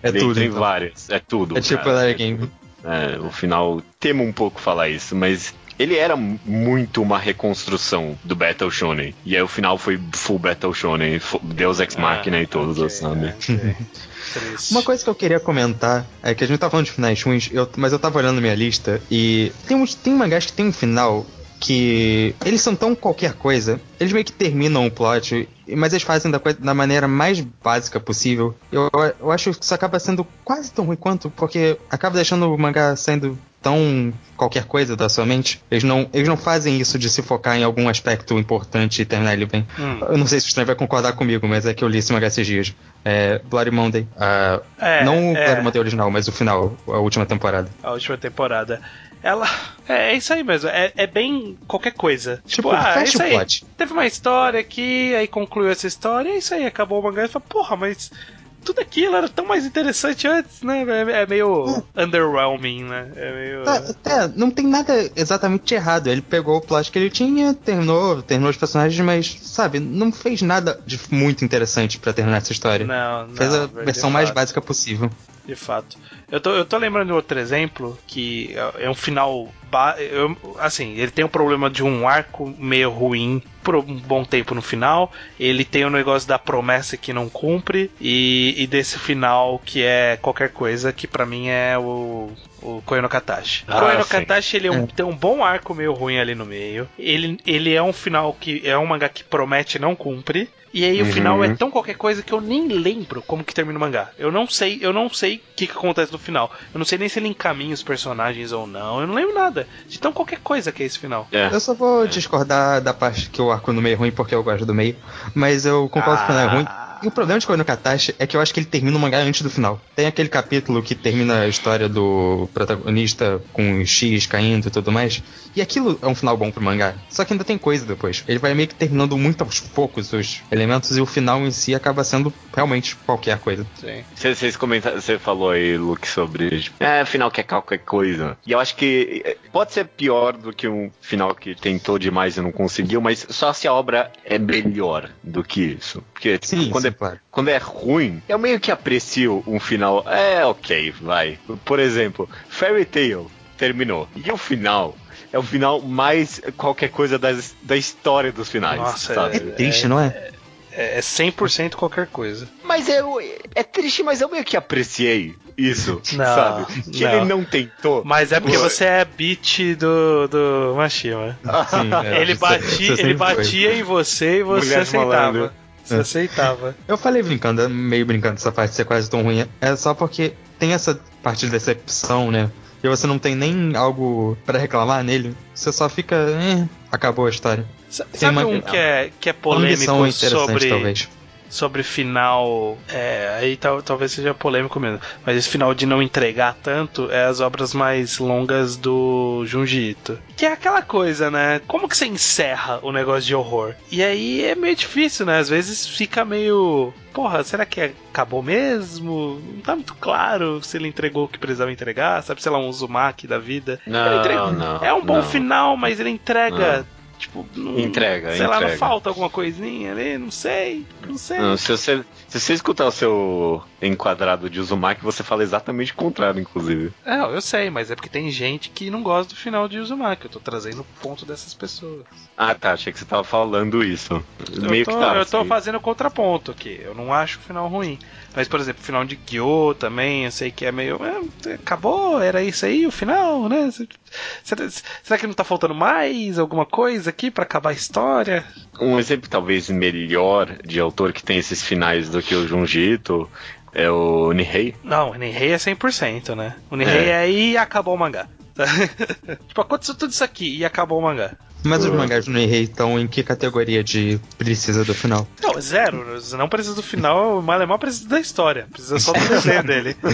é ele tudo, entra então. em várias. É tudo. É tipo cara. Game. É, o final temo um pouco falar isso, mas ele era muito uma reconstrução do Battle Shonen. E aí o final foi full Battle Shonen, Deus Ex Machina ah, e todos, okay, sabe? Okay. Uma coisa que eu queria comentar é que a gente tá falando de finais ruins, eu, mas eu tava olhando minha lista e tem, uns, tem mangás que tem um final que eles são tão qualquer coisa, eles meio que terminam o plot, mas eles fazem da, coisa, da maneira mais básica possível. Eu, eu acho que isso acaba sendo quase tão ruim quanto, porque acaba deixando o mangá saindo tão qualquer coisa da sua mente. Eles não, eles não fazem isso de se focar em algum aspecto importante e terminar ele bem. Hum. Eu não sei se o Stray vai concordar comigo, mas é que eu li esse mangá esses dias. É Bloody Monday. Uh, é, não o é. Bloody Monday original, mas o final, a última temporada. A última temporada ela. É, é, isso aí mesmo. É, é bem qualquer coisa. Tipo, tipo ah, é isso aí. Plot. Teve uma história aqui, aí concluiu essa história, é isso aí, acabou o mangá e fala, porra, mas tudo aquilo era tão mais interessante antes, né? É, é meio é. underwhelming, né? É meio. É, é, não tem nada exatamente errado. Ele pegou o plot que ele tinha, terminou, terminou os personagens, mas, sabe, não fez nada de muito interessante para terminar essa história. Não, não. Fez a versão mais básica possível. De fato. Eu tô, eu tô lembrando outro exemplo que é um final eu- assim, ele tem um problema de um arco meio ruim por um bom tempo no final. Ele tem o negócio da promessa que não cumpre e, e desse final que é qualquer coisa que pra mim é o o Koe no Katashi. Ah, no. Katashi ele é um- tem um bom arco meio ruim ali no meio. Ele, ele é um final que é um mangá que promete e não cumpre. E aí o Uhum. final é tão qualquer coisa que eu nem lembro como que termina o mangá. Eu não sei, eu não sei o que, que acontece no final. Eu não sei nem se ele encaminha os personagens ou não. Eu não lembro nada. De tão qualquer coisa que é esse final. É. Eu só vou discordar da parte que o arco no meio é ruim porque eu gosto do meio, mas eu concordo que o final é ruim. E o problema de Koe no Katashi é que eu acho que ele termina o mangá antes do final. Tem aquele capítulo que termina a história do protagonista com X caindo e tudo mais. E aquilo é um final bom pro mangá. Só que ainda tem coisa depois. Ele vai meio que terminando muito aos poucos os elementos e o final em si acaba sendo realmente qualquer coisa. Sim. Você- Vocês comentaram, você falou aí, Luke, sobre. tipo, É, final que é qualquer coisa. E eu acho que é, pode ser pior do que um final que tentou demais e não conseguiu, mas só se a obra é melhor do que isso. Porque tipo, Sim, quando, sim, é, claro. quando é ruim, eu meio que aprecio um final. É, ok, vai. Por exemplo, Fairy Tail terminou. E o final. É o final mais qualquer coisa das, da história dos finais. Nossa, sabe? É triste, não é? É, é 100% qualquer coisa. Mas eu, é triste, mas eu meio que apreciei isso, Não, sabe? Que não. ele não tentou. Mas é porque Pô. você é beat do, do Mashima. Sim, é, ele batia, ele foi. batia em você e você de malandro. Você É. aceitava. Eu falei brincando, meio brincando essa parte de ser quase tão ruim. É só porque tem essa parte de decepção, né? E você não tem nem algo pra reclamar nele. Você só fica. Eh, acabou a história. Sa- Tem Sabe uma- um que é, que é polêmico sobre, talvez. Sobre final. É, aí tal, talvez seja polêmico mesmo. Mas esse final de não entregar tanto é as obras mais longas do Junji Ito. Que é aquela coisa, né? Como que você encerra o negócio de horror? E aí é meio difícil, né? Às vezes fica meio. Porra, será que acabou mesmo? Não tá muito claro se ele entregou o que precisava entregar. Sabe, sei lá, um Uzumaki da vida. Não, entrega- não, É um bom não. final, mas ele entrega. Tipo, não, Entrega, sei lá, não entrega. falta alguma coisinha ali, não sei, não sei. Não, se, você, se você escutar o seu enquadrado de Uzumaki, você fala exatamente o contrário, inclusive. É, eu sei, mas é porque tem gente que não gosta do final de Uzumaki. Eu tô trazendo o ponto dessas pessoas. Ah, tá, achei que você tava falando isso. Meio eu tô, que tá. eu tô assim. fazendo contraponto aqui. Eu não acho o final ruim. Mas, por exemplo, o final de Gyo também, eu sei que é meio. é, acabou, era isso aí o final, né? Será, será que não tá faltando mais alguma coisa aqui pra acabar a história? Um exemplo talvez melhor de autor que tem esses finais do que o Junji Ito é o Nihei. Não, o Nihei é 100%, né? O Nihei é aí e acabou o mangá. tipo, aconteceu tudo isso aqui e acabou o mangá. Mas os mangás do Nihei estão em que categoria de precisa do final? Não, zero. Você não precisa do final, o Malemar precisa da história. Precisa só do desenho dele.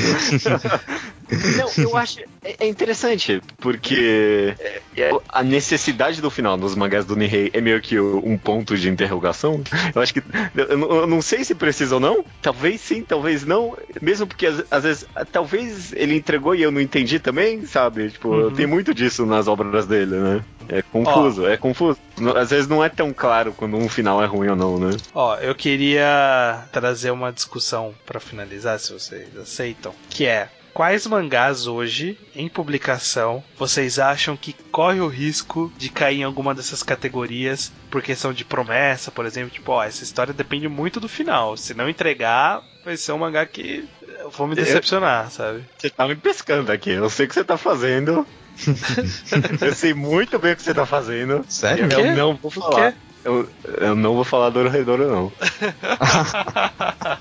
Não, eu acho. É é interessante, porque é, é, a necessidade do final nos mangás do Nihei é meio que um ponto de interrogação. Eu acho que. Eu, não- sei se precisa ou não. Talvez sim, talvez não. Mesmo porque às, às vezes. Talvez ele entregou e eu não entendi também, sabe? Tipo, Uhum. tem muito disso nas obras dele, né? É confuso, é confuso. Às vezes não é tão claro quando um final é ruim ou não, né? Ó, eu queria trazer uma discussão pra finalizar, se vocês aceitam, que é quais mangás hoje em publicação vocês acham que corre o risco de cair em alguma dessas categorias por questão de promessa, por exemplo, tipo, ó, essa história depende muito do final. Se não entregar, vai ser um mangá que eu vou me decepcionar, sabe? Você tá me pescando aqui, eu sei o que você tá fazendo. eu sei muito bem o que você tá fazendo. Sério? Eu não vou falar. Eu, eu não vou falar do Redoro, não.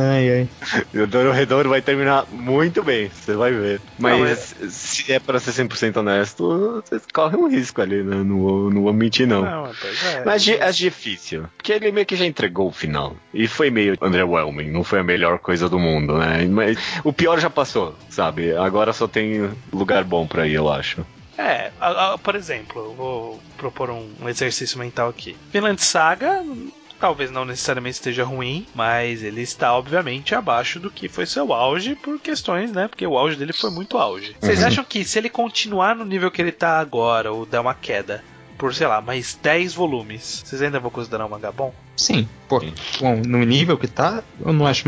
Ai, ai. O Dororedoro vai terminar muito bem, você vai ver. Mas, Não, se é pra ser 100% honesto, você corre um risco ali, né? Não vou, não vou mentir, não. Não, é. Mas di- é difícil, porque ele meio que já entregou o final. E foi meio underwhelming, não foi a melhor coisa do mundo, né? Mas o pior já passou, sabe? Agora só tem lugar bom pra ir, eu acho. É, a- a- por exemplo, eu vou propor um, um exercício mental aqui. Vinland Saga talvez não necessariamente esteja ruim, mas ele está obviamente abaixo do que foi seu auge por questões, né? Porque o auge dele foi muito auge. Vocês Uhum. acham que se ele continuar no nível que ele tá agora ou der uma queda por, sei lá, mais 10 volumes, vocês ainda vão considerar um mangá bom? Sim. Pô, bom, no nível que tá, eu não acho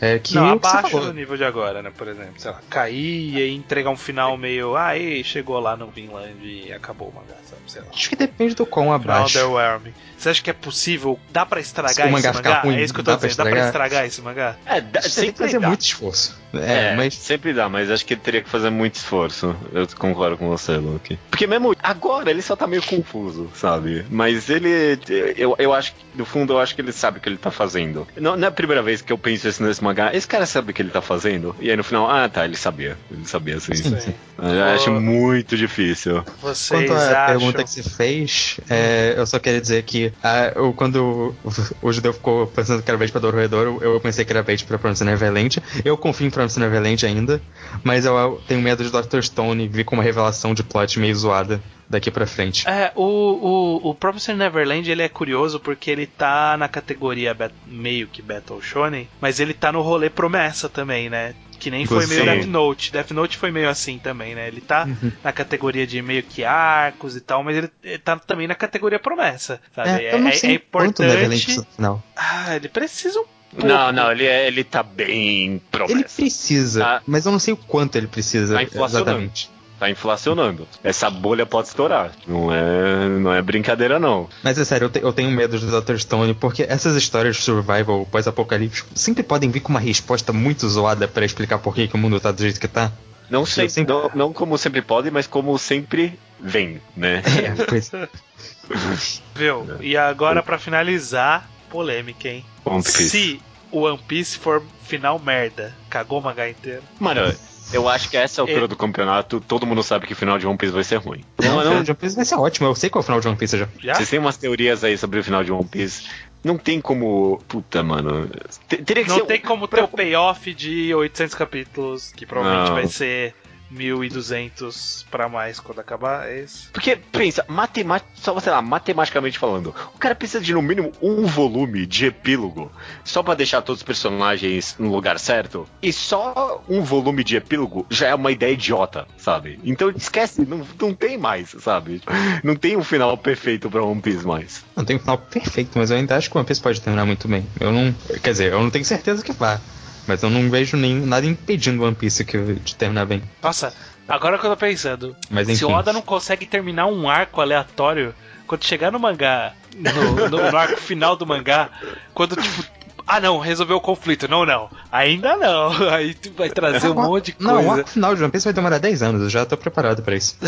é que não, abaixo do nível de agora, né? Por exemplo, sei lá, cair e entregar um final meio. Ah, e chegou lá no Vinland e acabou o mangá, sabe? Sei lá. Acho que depende do quão abaixo. underwhelming. Você acha que é possível? Dá pra estragar esse mangá mangá? ruim, é isso que eu tô dá pra dizendo. Dá pra estragar? esse mangá? É, dá, que tem que sempre fazer dá. muito esforço. É, É, mas sempre dá, mas acho que ele teria que fazer muito esforço. Eu concordo com você, Luke. Porque mesmo agora ele só tá meio confuso, sabe? Mas ele. Eu, eu acho que, no fundo, eu acho que ele sabe o que ele tá fazendo. Não, não é a primeira vez que eu penso isso nesse mangá. Esse cara sabe o que ele tá fazendo. E aí no final, ah tá, ele sabia. Ele sabia sim. Sim, Sim. Eu acho muito difícil. Vocês Quanto à acham. pergunta que você fez, é, eu só queria dizer que ah, eu, quando o, o judeu ficou pensando que era vez pra Dororedoro, eu pensei que era vez pra Promised Neverland. Eu confio em Promised Neverland ainda, mas eu, eu tenho medo de Dr. Stone vir com uma revelação de plot meio zoada daqui pra frente. É, o, o, o Promised Neverland ele é curioso porque ele tá na categoria meio que Battle Shonen, mas ele tá no rolê promessa também, né? Que nem foi meio Sim. Death Note. Death Note foi meio assim também, né? Ele tá Uhum. na categoria de meio que arcos e tal, mas ele, ele tá também na categoria promessa, sabe? É, eu não sei quanto Neverland importante. final. Ah, ele precisa um pouco. Não, não, ele, é- ele tá bem promessa. Ele precisa, Tá. mas eu não sei o quanto ele precisa Tá inflacionando. exatamente. Tá inflacionando. Essa bolha pode estourar. Não é, não é brincadeira, não. Mas é sério, eu, te- eu tenho medo do Dr. Stone, porque essas histórias de survival pós-apocalíptico sempre podem vir com uma resposta muito zoada pra explicar por que, que o mundo tá do jeito que tá. Não, sei, sempre- não, não como sempre pode, mas como sempre vem, né? É, pois- Viu? E agora pra finalizar, polêmica, hein? Piece. Se o One Piece for final merda, cagou o mangá inteiro. Mano, eu acho que a essa altura É. do campeonato, todo mundo sabe que o final de One Piece vai ser ruim. Não, Não, o de One Piece vai ser ótimo, eu sei qual é o final de One Piece já. Já? Vocês têm umas teorias aí sobre o final de One Piece. Não tem como. Puta, mano. Te- Teria que Não ser. tem como ter o payoff de 800 capítulos, que provavelmente Não. vai ser 1200 pra mais quando acabar. É isso. Porque, pensa, matemat... só, sei lá, matematicamente falando, o cara precisa de no mínimo um volume de epílogo só pra deixar todos os personagens no lugar certo. E só um volume de epílogo já é uma ideia idiota, sabe? Então esquece, não, não tem mais, sabe? Não tem um final perfeito pra One Piece mais. Não tem um final perfeito, mas eu ainda acho que o One Piece pode terminar muito bem. Eu não. Quer dizer, eu não tenho certeza que vá. Mas eu não vejo nem, nada impedindo o One Piece que, de terminar bem. Nossa, agora que eu tô pensando, Mas se o Oda não consegue terminar um arco aleatório, quando chegar no mangá, no, no- no arco final do mangá, quando tipo. Ah não, resolveu o conflito. Não, não. Ainda não. Aí tu vai trazer um monte de Não, o coisa. arco final de One Piece vai demorar 10 anos, eu já tô preparado pra isso.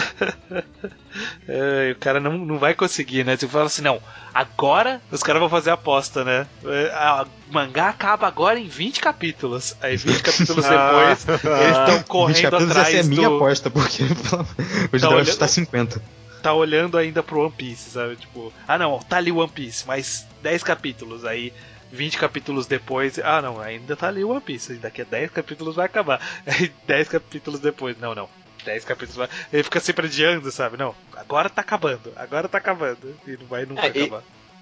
É, o cara não, não vai conseguir, né? Tu fala assim, não, agora os caras vão fazer a aposta, né? É, A mangá acaba agora em 20 capítulos. Aí 20 capítulos depois, eles estão 20 correndo capítulos atrás essa é a minha do... aposta, porque o de olhando- tá 50. Tá olhando ainda pro One Piece, sabe? Tipo, ah não, tá ali o One Piece, mais 10 capítulos. Aí 20 capítulos depois, ah não, ainda tá ali o One Piece. Daqui a 10 capítulos vai acabar. Aí 10 capítulos depois, não, não. 10 capítulos vai. Ele fica sempre adiando, sabe? Não, agora tá acabando, agora tá acabando. E não vai nunca É, e-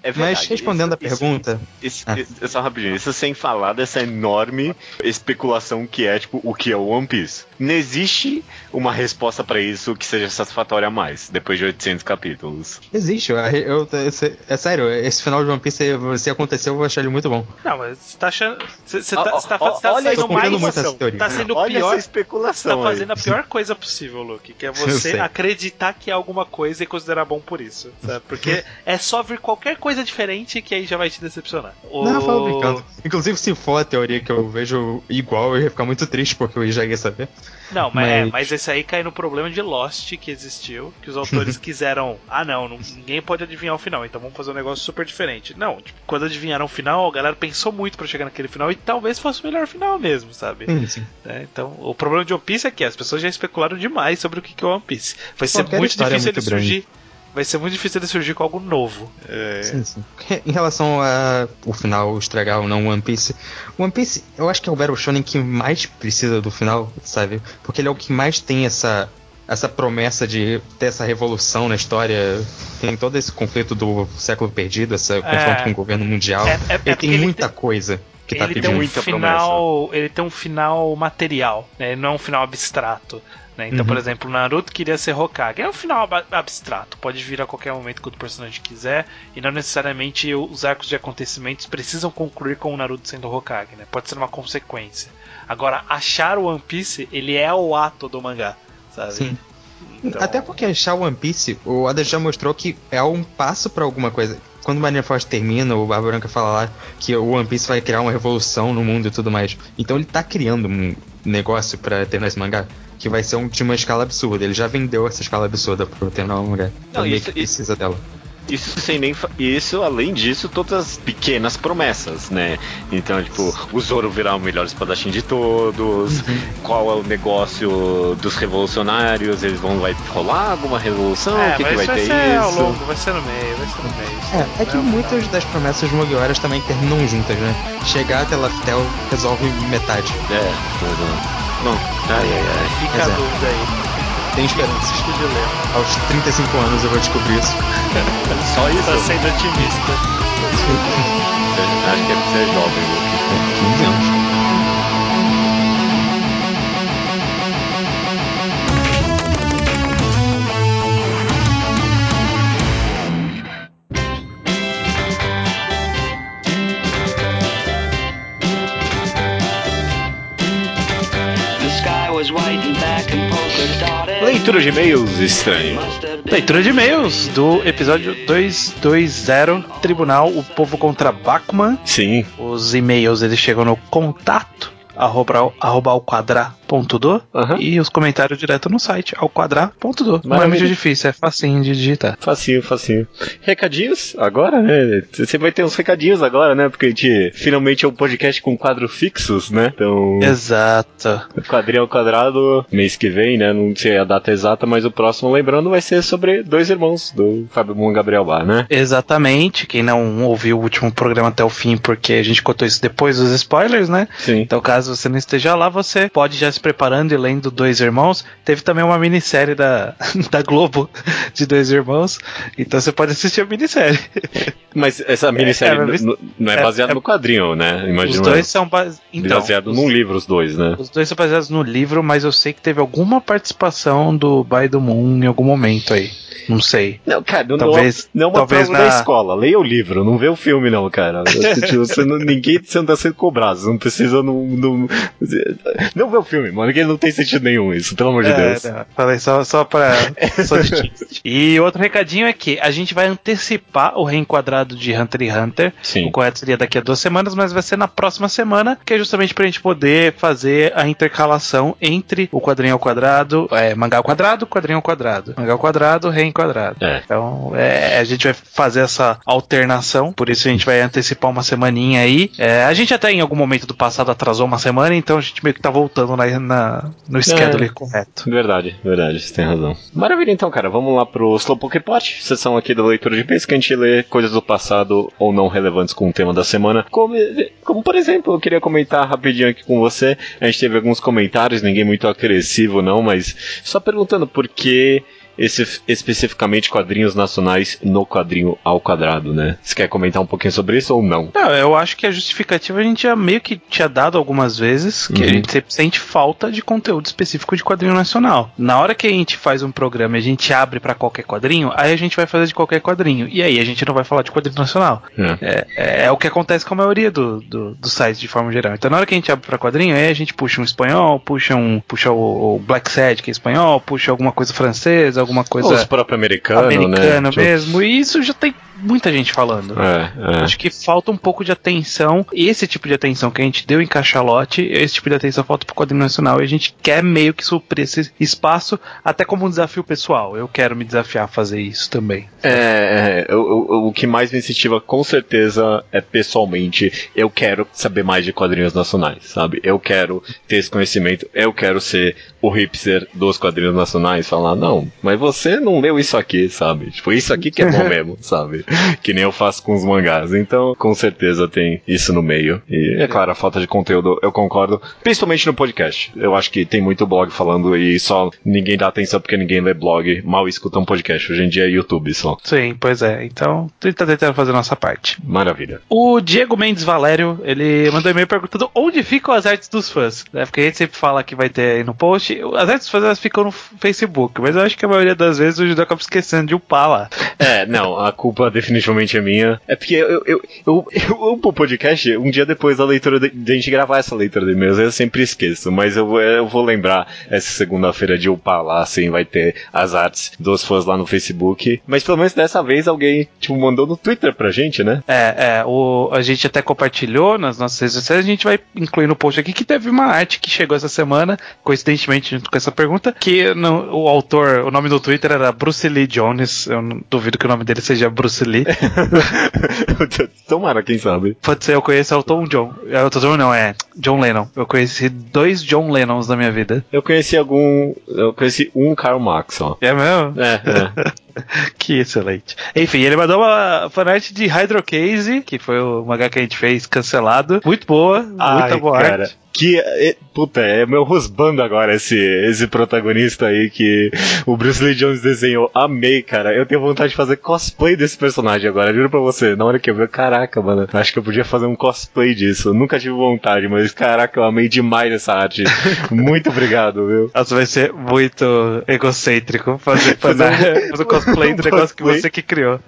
É Mas respondendo Isso- a pergunta, Isso, Ah. isso- só rapidinho, isso sem falar dessa enorme especulação que é, tipo, o que é o One Piece. Não existe uma resposta pra isso que seja satisfatória a mais, depois de 800 capítulos. existe. Eu, eu- é, é sério, esse final de One Piece, se acontecer, eu vou achar ele muito bom. Não, mas você tá achando. Você você Ó, tá, você tá, você tá olha, sendo eu mais. Tá sendo Olha pior. essa Tá especulação aí. fazendo a pior coisa possível, Luke, que é Eu você acreditar que é alguma coisa e considerar bom por isso, sabe? Porque é só vir qualquer coisa diferente que aí já vai te decepcionar. O- Não, eu falo brincando. Inclusive, se for a teoria que eu vejo igual, eu ia ficar muito triste, porque eu já ia saber. Não, mas, é, Mas- mas esse aí cai no problema de Lost que existiu, que os autores quiseram, ah não, ninguém pode adivinhar o final, então vamos fazer um negócio super diferente. Não, tipo, quando adivinharam o final, a galera pensou muito pra chegar naquele final e talvez fosse o melhor final mesmo, sabe? Sim, sim. né? Então, o problema de One Piece é que as pessoas já especularam demais sobre o que é One Piece. Vai ser Qualquer muito é difícil muito ele surgir. Vai ser muito difícil ele surgir com algo novo. É. Sim, sim. Em relação a o final estragar ou não One Piece, One Piece eu acho que é o Battle Shonen que mais precisa do final, sabe? Porque ele é o que mais tem essa essa promessa de ter essa revolução na história. Tem todo esse conflito do século perdido, esse confronto com o governo mundial. É- é- é ele porque tem ele muita tem- coisa que tá ele tem um muita final, ele tem um final material, né? Ele não é um final abstrato. Né? Então, uhum. por exemplo, o Naruto queria ser Hokage. É um final abstrato, pode vir a qualquer momento que o personagem quiser, e não necessariamente os arcos de acontecimentos precisam concluir com o Naruto sendo Hokage, né? Pode ser uma consequência. Agora, achar o One Piece, ele é o ato do mangá, sabe? Sim. Então... Até porque achar One Piece, o Oda já mostrou que é um passo para alguma coisa. Quando o Marineford termina, o Barba Branca fala lá que o One Piece vai criar uma revolução no mundo e tudo mais. Então ele tá criando um negócio para ter nesse mangá que vai ser um, de uma escala absurda. Ele já vendeu essa escala absurda pro ter no mangá. Então ele precisa dela. Isso sem nem. Isso, além disso, todas as pequenas promessas, né? Então, tipo, o Zoro virar o melhor espadachim de todos, uhum. qual é o negócio dos revolucionários, eles vão. Vai rolar alguma revolução? É, o que, que vai, vai ter ser isso? Ao longo, vai ser no meio, vai ser no meio. É, é que muitas das promessas Mugiwaras também terminam juntas, né? Chegar até Laftel resolve metade. É, Bom, ai, ai, ai. Fica a é. dúvida aí. Tem esperança. Aos 35 anos eu vou descobrir isso. Só isso? Tá sendo otimista. Acho que é pra ser jovem, Luke. 15 anos. Leitura de e-mails estranho. Leitura de e-mails do episódio 220, Tribunal, o povo contra Bachman. Sim. Os e-mails eles chegam no contato arroba, arroba ao quadrar.do uhum. e os comentários direto no site ao quadrar.do. Não é muito difícil, é facinho de digitar. Facinho, facinho. Recadinhos agora, né? Você vai ter uns recadinhos agora, né? Porque a gente finalmente é um podcast com quadros fixos, né? Então. Exato. Quadrinho ao quadrado, mês que vem, né? Não sei a data exata, mas o próximo, lembrando, vai ser sobre dois irmãos do Fábio Moon e Gabriel Bar, né? Exatamente. Quem não ouviu o último programa até o fim, porque a gente contou isso depois dos spoilers, né? Sim. Então, caso caso você não esteja lá, você pode já se preparando e lendo Dois Irmãos. Teve também uma minissérie da, da Globo de Dois Irmãos, então você pode assistir a minissérie. Mas essa minissérie é, é, não é baseada é, no quadrinho, né? Imagina. Os dois são base... então, baseados num livro, os dois, né? Os dois são baseados no livro, mas eu sei que teve alguma participação do By do Moon em algum momento aí. Não sei. Não, cara, não, talvez, não, não é uma talvez na... da escola. Leia o livro, não vê o filme, não, cara. Tipo, você não, ninguém você não tá sendo cobrado. Não precisa. Não, não, não vê o filme, mano, que não tem sentido nenhum isso, pelo amor de é, Deus. Não, falei só, só pra. só de e outro recadinho é que a gente vai antecipar o reenquadrado de Hunter x Hunter. Sim. O correto seria daqui a duas semanas, mas vai ser na próxima semana, que é justamente pra gente poder fazer a intercalação entre o quadrinho ao quadrado, é, mangá ao quadrado, quadrinho ao quadrado. Mangá ao quadrado, reenquadrado. É. Então, é, a gente vai fazer essa alternação, por isso a gente vai antecipar uma semaninha aí. É, a gente até em algum momento do passado atrasou uma semana, então a gente meio que tá voltando na, na no schedule é, correto. Verdade, verdade, você tem razão. Maravilha, então, cara, vamos lá pro Slowpoke Pot, sessão aqui da leitura de vez que a gente lê coisas do passado ou não relevantes com o tema da semana. Como, como por exemplo, eu queria comentar rapidinho aqui com você. A gente teve alguns comentários, ninguém muito agressivo, não, mas só perguntando por que esse, especificamente quadrinhos nacionais no quadrinho ao quadrado, né? Você quer comentar um pouquinho sobre isso ou não? Não, eu acho que a justificativa a gente já meio que tinha dado algumas vezes, que uhum. a gente sempre sente falta de conteúdo específico de quadrinho nacional. Na hora que a gente faz um programa e a gente abre para qualquer quadrinho, aí a gente vai fazer de qualquer quadrinho. E aí a gente não vai falar de quadrinho nacional. É, é, é, é o que acontece com a maioria do, do, do sites de forma geral. Então na hora que a gente abre para quadrinho, aí a gente puxa um espanhol, puxa um puxa o, o Black Sad, que é espanhol, puxa alguma coisa francesa, alguma coisa. Os próprio americano, americano né? mesmo. E isso já tem muita gente falando. É, é. Acho que falta um pouco de atenção. Esse tipo de atenção que a gente deu em Cachalote, esse tipo de atenção falta pro quadrinho nacional. E a gente quer meio que suprir esse espaço, até como um desafio pessoal. Eu quero me desafiar a fazer isso também. É, é o, o que mais me incentiva com certeza é pessoalmente. Eu quero saber mais de quadrinhos nacionais, sabe? Eu quero ter esse conhecimento. Eu quero ser o hipster dos quadrinhos nacionais. Falar, não, mas você não leu isso aqui, sabe? Tipo, isso aqui que é bom mesmo, sabe? que nem eu faço com os mangás. Então, com certeza tem isso no meio. E é claro, a falta de conteúdo, eu concordo, principalmente no podcast. Eu acho que tem muito blog falando e só ninguém dá atenção porque ninguém lê blog, mal escuta um podcast. Hoje em dia é YouTube só. Sim, pois é. Então, tá tentando fazer a nossa parte. Maravilha. O Diego Mendes Valério, ele mandou e-mail perguntando onde ficam as artes dos fãs. Né? Porque a gente sempre fala que vai ter aí no post. As artes dos fãs elas ficam no Facebook, mas eu acho que a maioria das vezes o Judeu acaba esquecendo de upar lá. É, não, a culpa definitivamente é minha. É porque eu, eu, eu, eu, o podcast um dia depois da leitura de, de a gente gravar essa leitura de e-mails. Eu sempre esqueço, mas eu, eu vou lembrar essa segunda-feira de upar lá, assim, vai ter as artes dos fãs lá no Facebook. Mas pelo menos dessa vez alguém, tipo, mandou no Twitter pra gente, né? É, é, o, a gente até compartilhou nas nossas redes sociais, a gente vai incluir no post aqui que teve uma arte que chegou essa semana, coincidentemente junto com essa pergunta, que no, o autor, o nome do Twitter era Bruce Lee Jones, eu não duvido que o nome dele seja Bruce Lee. Tomara, quem sabe. Pode ser, eu conheço o Tom John. É, o Tom John não, é John Lennon. Eu conheci dois John Lennons na minha vida. Eu conheci algum. Eu conheci um Karl Marx só. É mesmo? É, é. que excelente. Enfim, ele mandou uma fanart de Hydro Case, que foi o mangá que a gente fez cancelado. Muito boa, Ai, muita boa cara. arte. Que, é, puta, é meu rosbando agora esse, esse protagonista aí que o Bruce Lee Jones desenhou. Amei, cara. Eu tenho vontade de fazer cosplay desse personagem agora, juro pra você. Na hora que eu vi, caraca, mano, acho que eu podia fazer um cosplay disso. Eu nunca tive vontade, mas caraca, eu amei demais essa arte. Muito obrigado, viu? Nossa, vai ser muito egocêntrico fazer, fazer, fazer um cosplay do negócio que você que criou.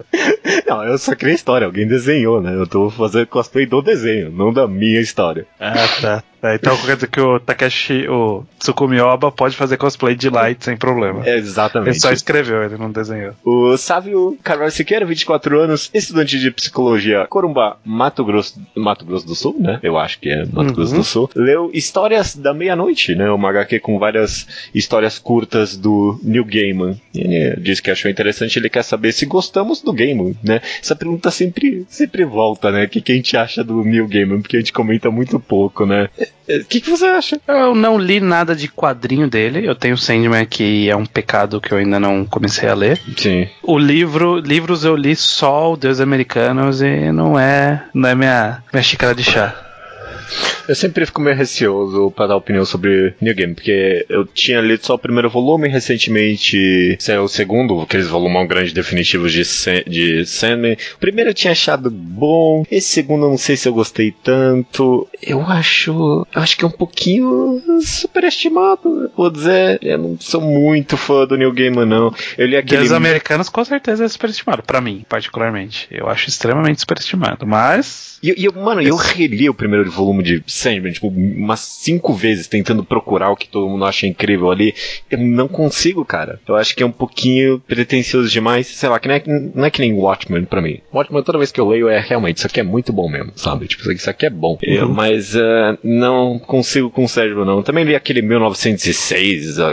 Não, eu só criei a história, alguém desenhou, né? Eu tô fazendo cosplay do desenho, não da minha história. Ah, tá. É, então quer dizer que o Takeshi, o Tsukumi Oba pode fazer cosplay de Light sem problema. É, exatamente. Ele só escreveu, ele não desenhou. O Sávio Carvalho Siqueira, 24 anos, estudante de psicologia, Corumbá, Mato Grosso, Mato Grosso do Sul, né? Eu acho que é Mato Uhum. Grosso do Sul. Leu Histórias da Meia-Noite, né? Uma HQ com várias histórias curtas do Neil Gaiman. Ele disse que achou interessante, ele quer saber se gostamos do Gaiman, né? Essa pergunta sempre, sempre volta, né? O que, que a gente acha do Neil Gaiman? Porque a gente comenta muito pouco, né? O que, que você acha? Eu não li nada de quadrinho dele. Eu tenho Sandman, que é um pecado que eu ainda não comecei a ler. Sim. O livro, livros eu li só o Deus Americanos e não é, não é minha, minha xícara de chá. Eu sempre fico meio receoso pra dar opinião sobre New Game, porque eu tinha lido só o primeiro volume, recentemente saiu o segundo, aqueles volumão grande definitivos de, de Sandman. O primeiro eu tinha achado bom, esse segundo eu não sei se eu gostei tanto. Eu acho. Eu acho que é um pouquinho superestimado, vou dizer. Eu não sou muito fã do New Game, não. Eu li aquele. Deus Americanos com certeza é superestimado, pra mim, particularmente. Eu acho extremamente superestimado, mas E, e mano, eu reli o primeiro volume de Sandman, tipo, umas cinco vezes, tentando procurar o que todo mundo acha incrível ali. Eu não consigo, cara. Eu acho que é um pouquinho pretencioso demais. Sei lá, que não é, não é que nem Watchmen pra mim. Watchmen, toda vez que eu leio, é realmente, isso aqui é muito bom mesmo, sabe? Tipo, isso aqui é bom. Eu- mas eh, não consigo com o cérebro, não. Também li aquele 1906, ah,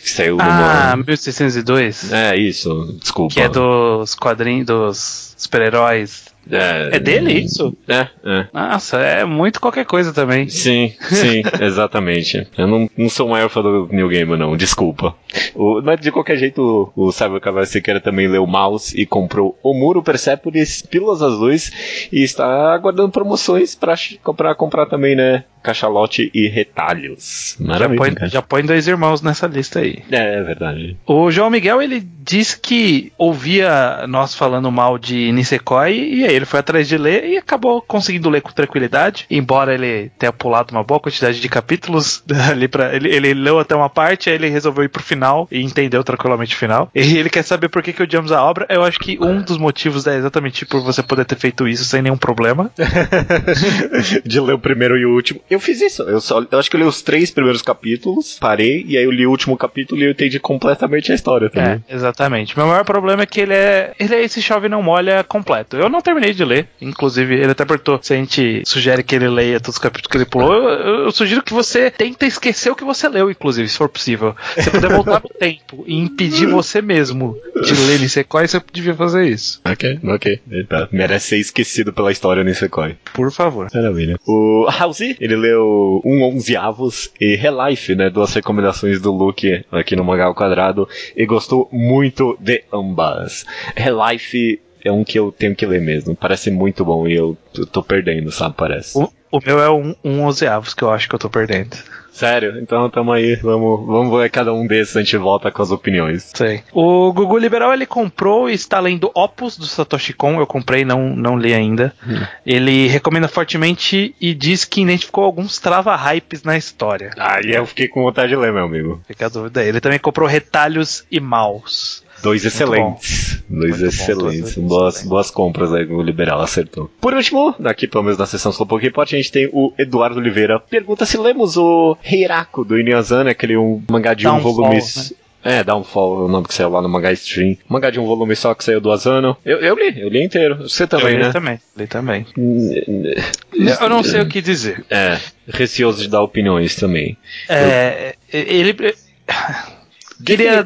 que saiu Ah, numa... 1602, É, isso, desculpa. que é dos quadrinhos dos super-heróis. É, É dele isso? É, é. Nossa, é muito qualquer coisa também. Sim, sim, exatamente. Eu não, não sou o maior fã do New Game, não, desculpa. O, mas de qualquer jeito, o, o Cyber Cavalo também leu Mouse e comprou o Muro Persepolis, Pílulas Azuis e está aguardando promoções pra ch- comprar, comprar também, né? Cachalote e retalhos. Já Maravilha. põe, cara. já põe dois irmãos nessa lista aí. É, é verdade. O João Miguel, ele disse que ouvia nós falando mal de Nisekoi e aí ele foi atrás de ler e acabou conseguindo ler com tranquilidade, embora ele tenha pulado uma boa quantidade de capítulos ali para ele, ele leu até uma parte, aí ele resolveu ir pro final e entendeu tranquilamente o final. E ele quer saber por que que odiamos a obra. Eu acho que um dos motivos é exatamente por você poder ter feito isso sem nenhum problema. de ler o primeiro e o último. Eu fiz isso. Eu, só, eu acho que eu li os três primeiros capítulos, parei, e aí eu li o último capítulo e eu entendi completamente a história também. É, exatamente. Meu maior problema é que ele é. Ele é esse chove não molha completo. Eu não terminei de ler. Inclusive, ele até perguntou se a gente sugere que ele leia todos os capítulos que ele pulou. Eu, eu- sugiro que você tenta esquecer o que você leu, inclusive, se for possível. Se puder voltar no tempo e impedir você mesmo de ler Nisekoi, você devia fazer isso. Ok, ok. Tá. Merece ser esquecido pela história Nisekoi. Por favor. Maravilha. O House, ele leu um onzeavos e Relife, né? Duas recomendações do Luke aqui no Mangá ao Quadrado e gostou muito de ambas. Relife é um que eu tenho que ler mesmo. Parece muito bom e eu, eu tô perdendo, sabe? Parece. O, o meu é um, um onzeavos que eu acho que eu tô perdendo. Sério? Então tamo aí, vamos, vamos ver cada um desses, a gente volta com as opiniões. Sei. O Gugu Liberal ele comprou e está lendo Opus do Satoshi Kon, eu comprei, não, não li ainda. Hum. Ele recomenda fortemente e diz que identificou alguns trava-hypes na história. Ah, e eu fiquei com vontade de ler, meu amigo. Fica a dúvida aí. Ele também comprou Retalhos e Maus. Dois excelentes. Dois Muito excelentes. Bom, boas, boas compras aí o Liberal acertou. Por último, daqui pelo menos na sessão Slowpoke Report, a gente tem o Eduardo Oliveira. Pergunta se lemos o Heiraku do Inuyasha, aquele um mangá de um volume. Né? É, Downfall, o nome que saiu lá no Mangá Stream. Mangá de um volume só que saiu do Asano. Eu, eu li, eu li inteiro. Você também, eu li né? também, li também. eu não sei o que dizer. É, receoso de dar opiniões também. É, eu... ele... Queria...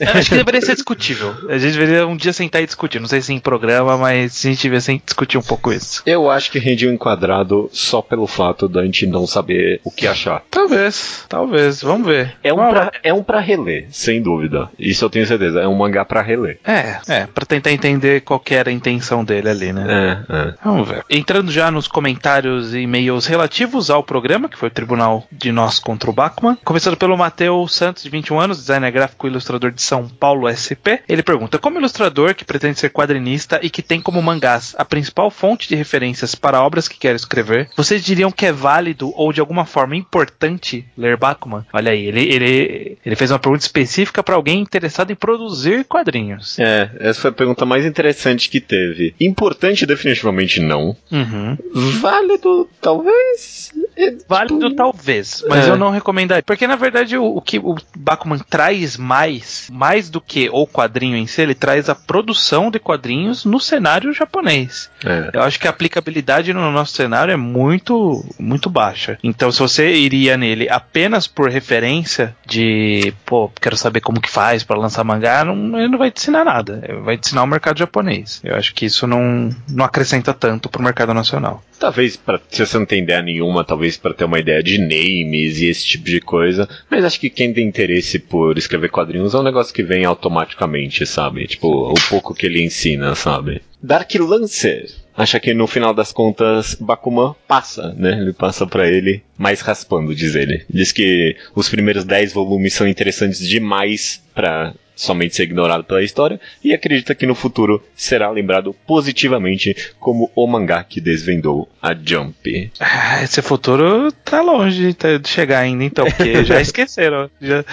Acho que deveria ser discutível. A gente deveria um dia sentar e discutir. Não sei se em programa, mas a gente deveria discutir um pouco isso. Eu acho que rendia um enquadrado só pelo fato da gente não saber o que achar. Talvez, talvez. Vamos ver. É um, pra, é um pra reler, sem dúvida. Isso eu tenho certeza. É um mangá pra reler. É, é. Pra tentar entender qual era a intenção dele ali, né? É, é. Vamos ver. Entrando já nos comentários e e-mails relativos ao programa, que foi o tribunal de nós contra o Bachmann. Começando pelo Matheus Santos, de 21 anos, designer gráfico e ilustrador de são Paulo SP. Ele pergunta: Como ilustrador que pretende ser quadrinista e que tem como mangás a principal fonte de referências para obras que quer escrever, vocês diriam que é válido ou de alguma forma importante ler Bakuman? Olha aí, ele, ele, ele fez uma pergunta específica para alguém interessado em produzir quadrinhos. É, essa foi a pergunta mais interessante que teve. Importante, definitivamente não. Uhum. Válido, talvez. É, válido, tipo... talvez, mas é. eu não recomendaria. Porque na verdade o, o que o Bakuman traz mais mais do que o quadrinho em si, ele traz a produção de quadrinhos no cenário japonês. É. Eu acho que a aplicabilidade no nosso cenário é muito, muito baixa. Então, se você iria nele apenas por referência de, pô, quero saber como que faz para lançar mangá, não, ele não vai te ensinar nada. Ele vai te ensinar o mercado japonês. Eu acho que isso não, não acrescenta tanto pro mercado nacional. Talvez, pra, se você não tem ideia nenhuma, talvez para ter uma ideia de names e esse tipo de coisa. Mas acho que quem tem interesse por escrever quadrinhos é um negócio que vem automaticamente, sabe? Tipo, o pouco que ele ensina, sabe? Dark Lancer acha que no final das contas Bakuman passa, né? Ele passa para ele mais raspando, diz ele. Diz que os primeiros 10 volumes são interessantes demais para somente ser ignorado pela história e acredita que no futuro será lembrado positivamente como o mangá que desvendou a Jump. Ah, esse futuro tá longe de chegar ainda, então, porque já esqueceram. Já,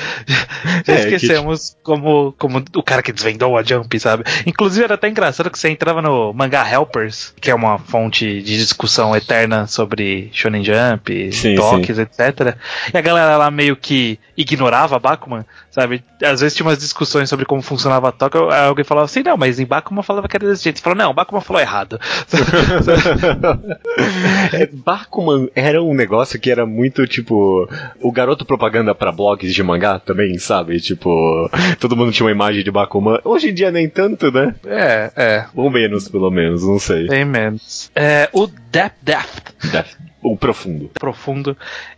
já é, esquecemos que... como, como o cara que desvendou a Jump, sabe? Inclusive era até engraçado que você entrava no Mangá Helpers, que é uma fonte de discussão eterna sobre Shonen Jump, sim, toques, sim. etc. E a galera lá meio que ignorava Bakuman, sabe? Às vezes tinha umas discussões sobre como funcionava a toca, alguém falava assim, não, mas em Bakuman falava que era desse jeito. Você falou, não, Bakuman falou errado. é, Bakuman era um negócio que era muito, tipo, o garoto propaganda para blogs de mangá também, sabe? Tipo, todo mundo tinha uma imagem de Bakuman. Hoje em dia nem tanto, né? É, é. Ou menos, pelo menos, não sei. Bem menos. É, o Depth Depth. Depth. O profundo. Profundo.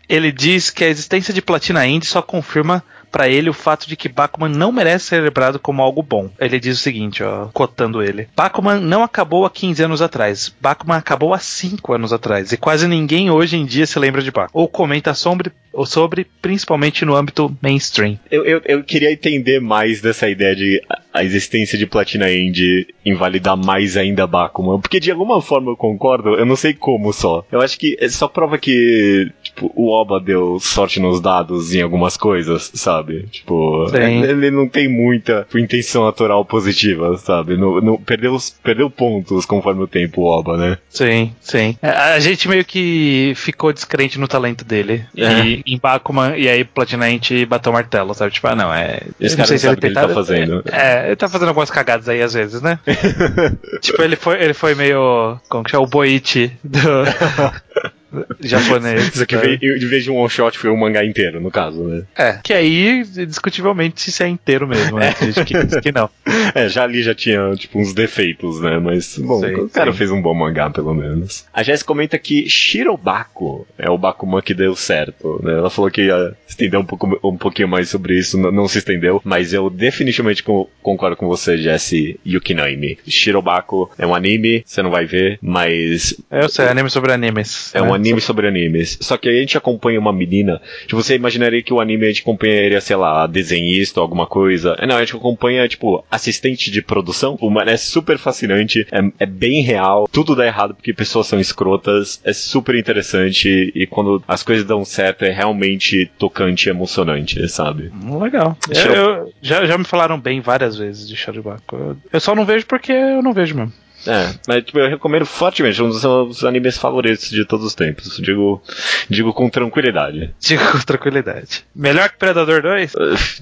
Ele diz que a existência de Platina Indie só confirma para ele o fato de que Bakuman não merece ser lembrado como algo bom. Ele diz o seguinte, ó, cotando ele: Bakuman não acabou há 15 anos atrás. Bakuman acabou há 5 anos atrás e quase ninguém hoje em dia se lembra de Bakuman ou comenta sobre, sobre principalmente no âmbito mainstream. Eu, eu, eu queria entender mais dessa ideia de a existência de Platina Indie invalidar mais ainda Bakuman, porque de alguma forma eu concordo, eu não sei como só. Eu acho que só prova que tipo, o Oba deu sorte nos dados em algumas coisas, sabe? Tipo, Sim. ele não tem muita intenção autoral positiva, sabe? No, no, perdeu, perdeu pontos conforme o tempo, o Oba, né? Sim, sim. É, a gente meio que ficou descrente no talento dele. É. E em Bakuman, e aí Platinante bateu o martelo, sabe? Tipo, ah, não, é. Esse não cara sei se ele, tá, ele tá fazendo. É, é, ele tá fazendo algumas cagadas aí às vezes, né? tipo, ele foi, ele foi meio. Como que chama? O Boichi do. japonês. Isso aqui, tá? veio, em vez de um one shot, foi um mangá inteiro, no caso, né? É, que aí, discutivelmente, se é inteiro mesmo, né? Tem gente que diz que não. É, já ali já tinha, tipo, uns defeitos, né? Mas, bom, Sim, o cara sim. fez um bom mangá, pelo menos. A Jess comenta que Shirobako é o Bakuman que deu certo, né? Ela falou que ia estender um, pouco, um pouquinho mais sobre isso, não, não se estendeu, mas eu definitivamente co- concordo com você, Jesse Yukinoimi. Shirobako é um anime, você não vai ver, mas Eu sei, anime sobre animes. é um né? anime sobre animes. Só que a gente acompanha uma menina. Tipo, você imaginaria que o anime a gente acompanharia, sei lá, desenhista ou alguma coisa. É, Não, a gente acompanha, tipo, assistente de produção. O mano é super fascinante, é, é bem real. Tudo dá errado porque pessoas são escrotas. É super interessante. E quando as coisas dão certo, é realmente tocante e emocionante, sabe? Legal. Eu, eu- já, já me falaram bem várias vezes de Sharibaku. Eu, eu só não vejo porque eu não vejo mesmo. É, mas tipo, eu recomendo fortemente, um dos meus animes favoritos de todos os tempos. Digo, digo com tranquilidade. Digo com tranquilidade. Melhor que Predador 2?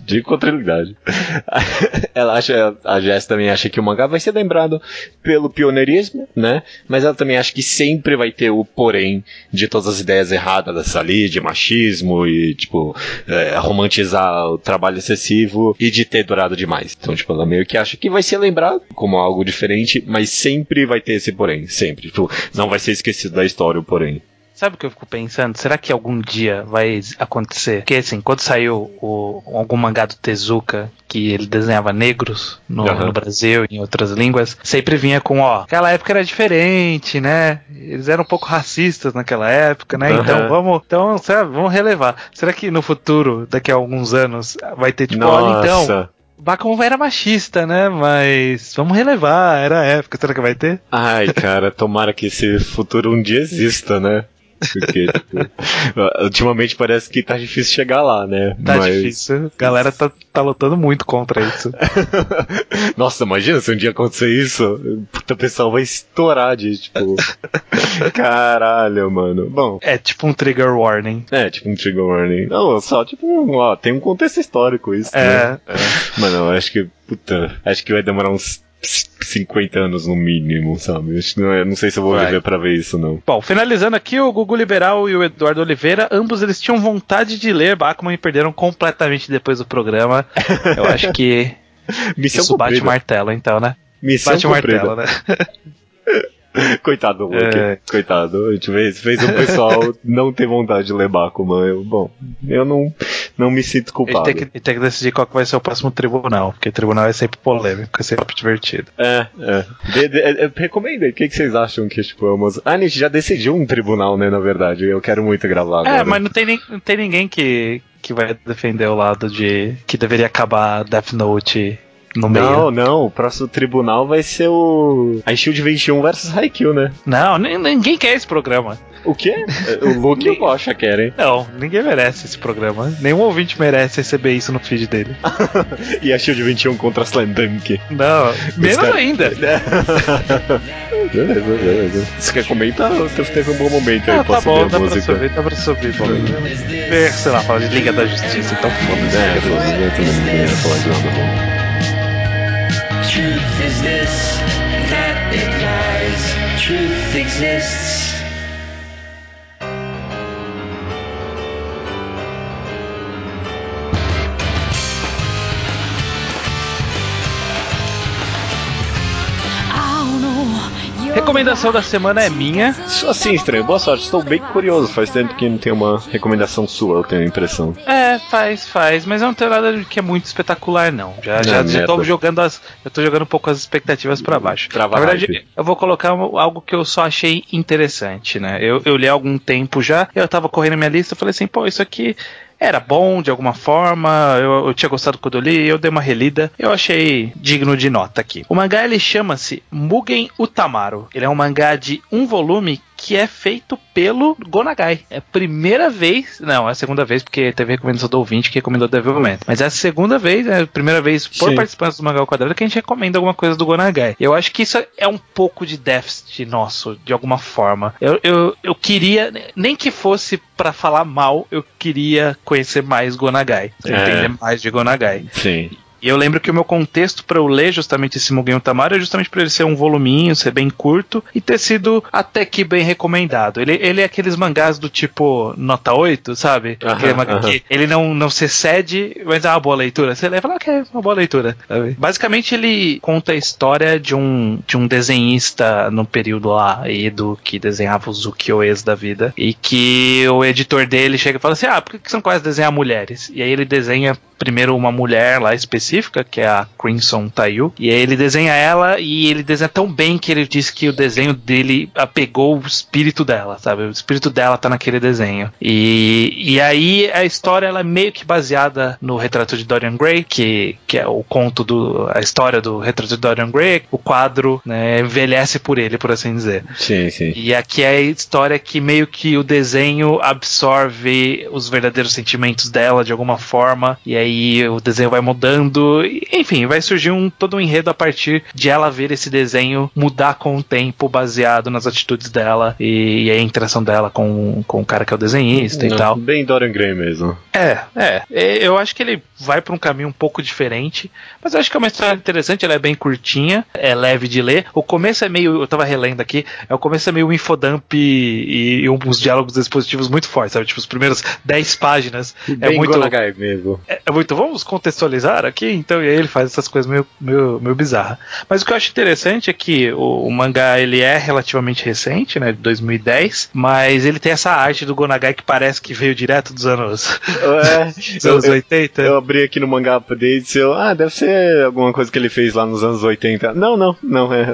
Digo com tranquilidade. ela acha, a Jess também acha que o mangá vai ser lembrado pelo pioneirismo, né? Mas ela também acha que sempre vai ter o porém de todas as ideias erradas dessa ali, de machismo e, tipo, é, romantizar o trabalho excessivo e de ter durado demais. Então, tipo, ela meio que acha que vai ser lembrado como algo diferente, mas sempre vai ter esse porém, sempre. Tipo, não vai ser esquecido da história o porém. Sabe o que eu fico pensando? Será que algum dia vai acontecer? Porque assim, quando saiu o, algum mangá do Tezuka, que ele desenhava negros no, Aham. no Brasil e em outras línguas, sempre vinha com, ó, aquela época era diferente, né? Eles eram um pouco racistas naquela época, né? Aham. Então vamos, então, sabe, vamos relevar. Será que no futuro, daqui a alguns anos, vai ter tipo, olha então, Bakuman era machista, né? Mas vamos relevar, era a época, será que vai ter? Ai, cara, tomara que esse futuro um dia exista, né? Porque, tipo, ultimamente parece que tá difícil chegar lá, né? Tá difícil. A galera tá, tá lutando muito contra isso. Nossa, imagina se um dia acontecer isso. Puta, o pessoal vai estourar de, tipo. Caralho, mano. Bom. É tipo um trigger warning. É, tipo um trigger warning. Não, só, tipo, um, ó, tem um contexto histórico isso, né? É, Mano, eu acho que, puta, acho que vai demorar uns 50 anos no mínimo, sabe? Não, é- não sei se eu vou Vai. viver pra ver isso, não. Bom, finalizando aqui, o Gugu Liberal e o Eduardo Oliveira, ambos eles tinham vontade de ler Bakuman e perderam completamente depois do programa. Eu acho que Missão isso bate o cumprida. martelo, então, né? Missão Bate cumprida. martelo, né? Coitado do Luke. É. Coitado. A gente fez, fez o pessoal não ter vontade de ler Bakuman. Eu, bom, eu não, não me sinto culpado. tem que, tem que decidir qual que vai ser o próximo tribunal, porque tribunal é sempre polêmico, é sempre divertido. É, é. De, de, é, recomenda. O que, que vocês acham que, tipo, é umas... Ah, a gente já decidiu um tribunal, né, na verdade. Eu quero muito gravar agora. É, mas não tem, nem, não tem ninguém que, que vai defender o lado de que deveria acabar Death Note no meio. Não, não. O próximo tribunal vai ser o... A Shield 21 versus Haikyuu, né? Não, ninguém quer esse programa. O quê? o Luke e o Bocha querem. Não, ninguém merece esse programa. Nenhum ouvinte merece receber isso no feed dele. E a Shield 21 contra a Slam Dunk. Não, menos cara- ainda. beleza, beleza. Você quer comentar? Teve, teve um bom momento aí Ah, pra tá subir bom, a dá pra música. subir, dá pra subir. Bom, sei lá, fala de Liga da Justiça, então foda-se. É, eu também não queria falar de nada bom. Truth is this, that it lies. Truth exists. Recomendação da semana é minha. Isso assim, estranho. Boa sorte. Estou bem curioso. Faz tempo que não tem uma recomendação sua, eu tenho a impressão. É, faz, faz, mas eu não tenho nada que é muito espetacular, não. Já, já, É, já tô jogando as. Eu tô jogando um pouco as expectativas pra baixo. Trava Na verdade, hype. eu vou colocar algo que eu só achei interessante, né? Eu, eu li há algum tempo já, eu tava correndo minha lista, eu falei assim, pô, isso aqui era bom de alguma forma, eu, eu tinha gostado quando eu li, eu dei uma relida, eu achei digno de nota aqui. O mangá ele chama-se Mugen Utamaru. Ele é um mangá de um volume que é feito pelo Gonagai. É a primeira vez, não, é a segunda vez, porque teve recomendação do ouvinte que recomendou Devilman. Mas é a segunda vez, é a primeira vez por Sim. participantes do Mangá ao Quadrado que a gente recomenda alguma coisa do Gonagai. Eu acho que isso é um pouco de déficit nosso, de alguma forma. Eu, eu, eu queria, nem que fosse pra falar mal, eu queria conhecer mais Gonagai. É. Entender mais de Gonagai. Sim. E eu lembro que o meu contexto para eu ler justamente esse Mugen Tamaro é justamente para ele ser um voluminho, ser bem curto e ter sido até que bem recomendado. Ele, ele é aqueles mangás do tipo nota 8, sabe? Aquele mangá aham. que ele não, não se excede, mas é uma boa leitura. Você lê e fala que é uma boa leitura. sabe? Basicamente, ele conta a história de um, de um desenhista no período lá, Edo, que desenhava os ukiyo-es da vida, e que o editor dele chega e fala assim: Ah, por que você não começa a desenhar mulheres? E aí ele desenha primeiro uma mulher lá específica, que é a Crimson Tayu, e aí ele desenha ela e ele desenha tão bem que ele diz que o desenho dele apegou o espírito dela, sabe? O espírito dela tá naquele desenho. E, e aí a história ela é meio que baseada no retrato de Dorian Gray, que, que é o conto do a história do retrato de Dorian Gray, o quadro, né, envelhece por ele, por assim dizer. Sim, sim. E aqui é a história que meio que o desenho absorve os verdadeiros sentimentos dela de alguma forma, e aí o desenho vai mudando, e, enfim, vai surgir um todo um enredo a partir de ela ver esse desenho mudar com o tempo, baseado nas atitudes dela e, e a interação dela com, com o cara que é o desenhista e Não, tal. Bem Dorian Gray mesmo. É, é. É, Eu acho que ele vai pra um caminho um pouco diferente, mas eu acho que é uma história interessante, ela é bem curtinha, é leve de ler. O começo é meio, eu tava relendo aqui, é, o começo é meio infodump e, e uns diálogos expositivos muito fortes, sabe? Tipo, os primeiros 10 páginas é bem muito Gonagai mesmo. é, é muito, vamos contextualizar aqui, então, e aí ele faz essas coisas meio, meio, meio bizarras. Mas o que eu acho interessante é que o, o mangá, ele é relativamente recente, né, de 2010, mas ele tem essa arte do Gonagai que parece que veio direto dos anos, É, dos eu, anos eu, 80. eu abri aqui no mangá update e eu, ah, deve ser alguma coisa que ele fez lá nos anos 80. Não, não, não, é, é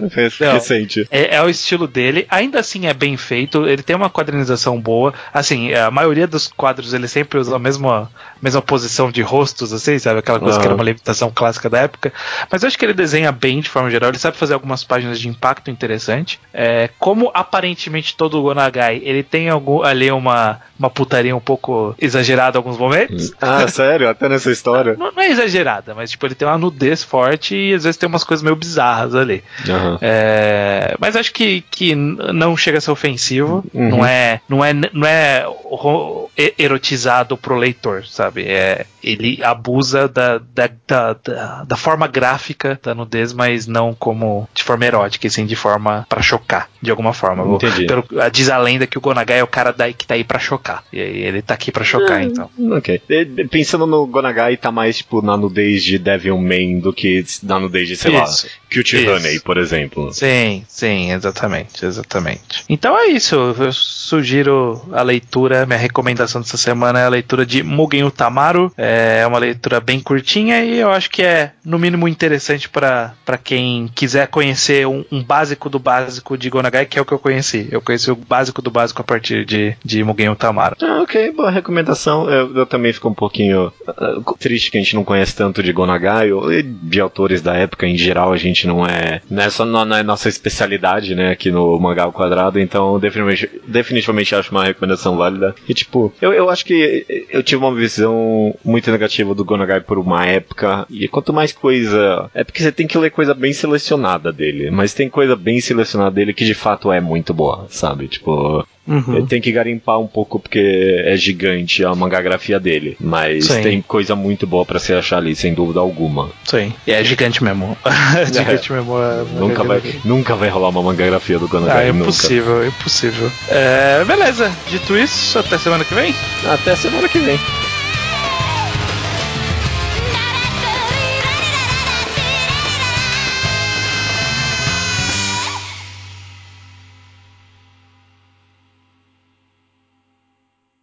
Não. recente. É, é o estilo dele, ainda assim é bem feito, ele tem uma quadrinização boa. Assim, a maioria dos quadros ele sempre usa a mesma, mesma posição de rostos, assim, sabe? Aquela coisa que era uma limitação clássica da época. Mas eu acho que ele desenha bem de forma geral, ele sabe fazer algumas páginas de impacto interessante. É, como aparentemente todo o Gonagai, ele tem algum, ali uma, uma putaria um pouco exagerada em alguns momentos. Ah, sério? Até nessa história? Não, não é exagerada, mas tipo, ele tem uma nudez forte e às vezes tem umas coisas meio bizarras ali. Aham. É, mas acho que, que não chega a ser ofensivo, Uhum. não é não é não é ro- erotizado pro leitor, sabe? É, ele abusa da, da, da, da, da forma gráfica da nudez, mas não como de forma erótica, e sim de forma pra chocar, de alguma forma. Entendi. Pelo, diz a lenda que o Gonagai é o cara daí que tá aí pra chocar. E aí ele tá aqui pra chocar, então. Ok. Pensando no Gonagai, tá mais tipo na nudez de Devilman do que na nudez de, sei Isso. lá, Cute. Honey, por exemplo. Sim, sim, exatamente, exatamente. Então é isso, eu sugiro a leitura, minha recomendação dessa semana é a leitura de Mugen Utamaru, é uma leitura bem curtinha e eu acho que é, no mínimo, interessante para quem quiser conhecer um, um básico do básico de Gonagai, que é o que eu conheci. Eu conheci o básico do básico a partir de, de Mugen Utamaru. Ah, ok, boa recomendação. Eu, eu também fico um pouquinho ah, triste que a gente não conhece tanto de Gonagai ou de autores da época em geral. A gente não é. Não é só não, não é nossa especialidade, né, aqui no Mangá ao Quadrado. Então, definitivamente, definitivamente acho uma recomendação válida. E, tipo, eu, eu acho que eu tive uma visão muito negativa do Gonagai por uma época. E quanto mais coisa. É porque você tem que ler coisa bem selecionada dele. Mas tem coisa bem selecionada dele que de fato é muito boa, sabe? Tipo. Uhum. Tem que garimpar um pouco porque é gigante a mangagrafia dele. Mas Sim. tem coisa muito boa pra se achar ali, sem dúvida alguma. Sim, e é gigante mesmo. É gigante mesmo. é- Nunca vai, nunca vai rolar uma mangagrafia do Ah, Gonagai, é nunca. impossível, é impossível. É, beleza, dito isso, até semana que vem. Até semana que vem.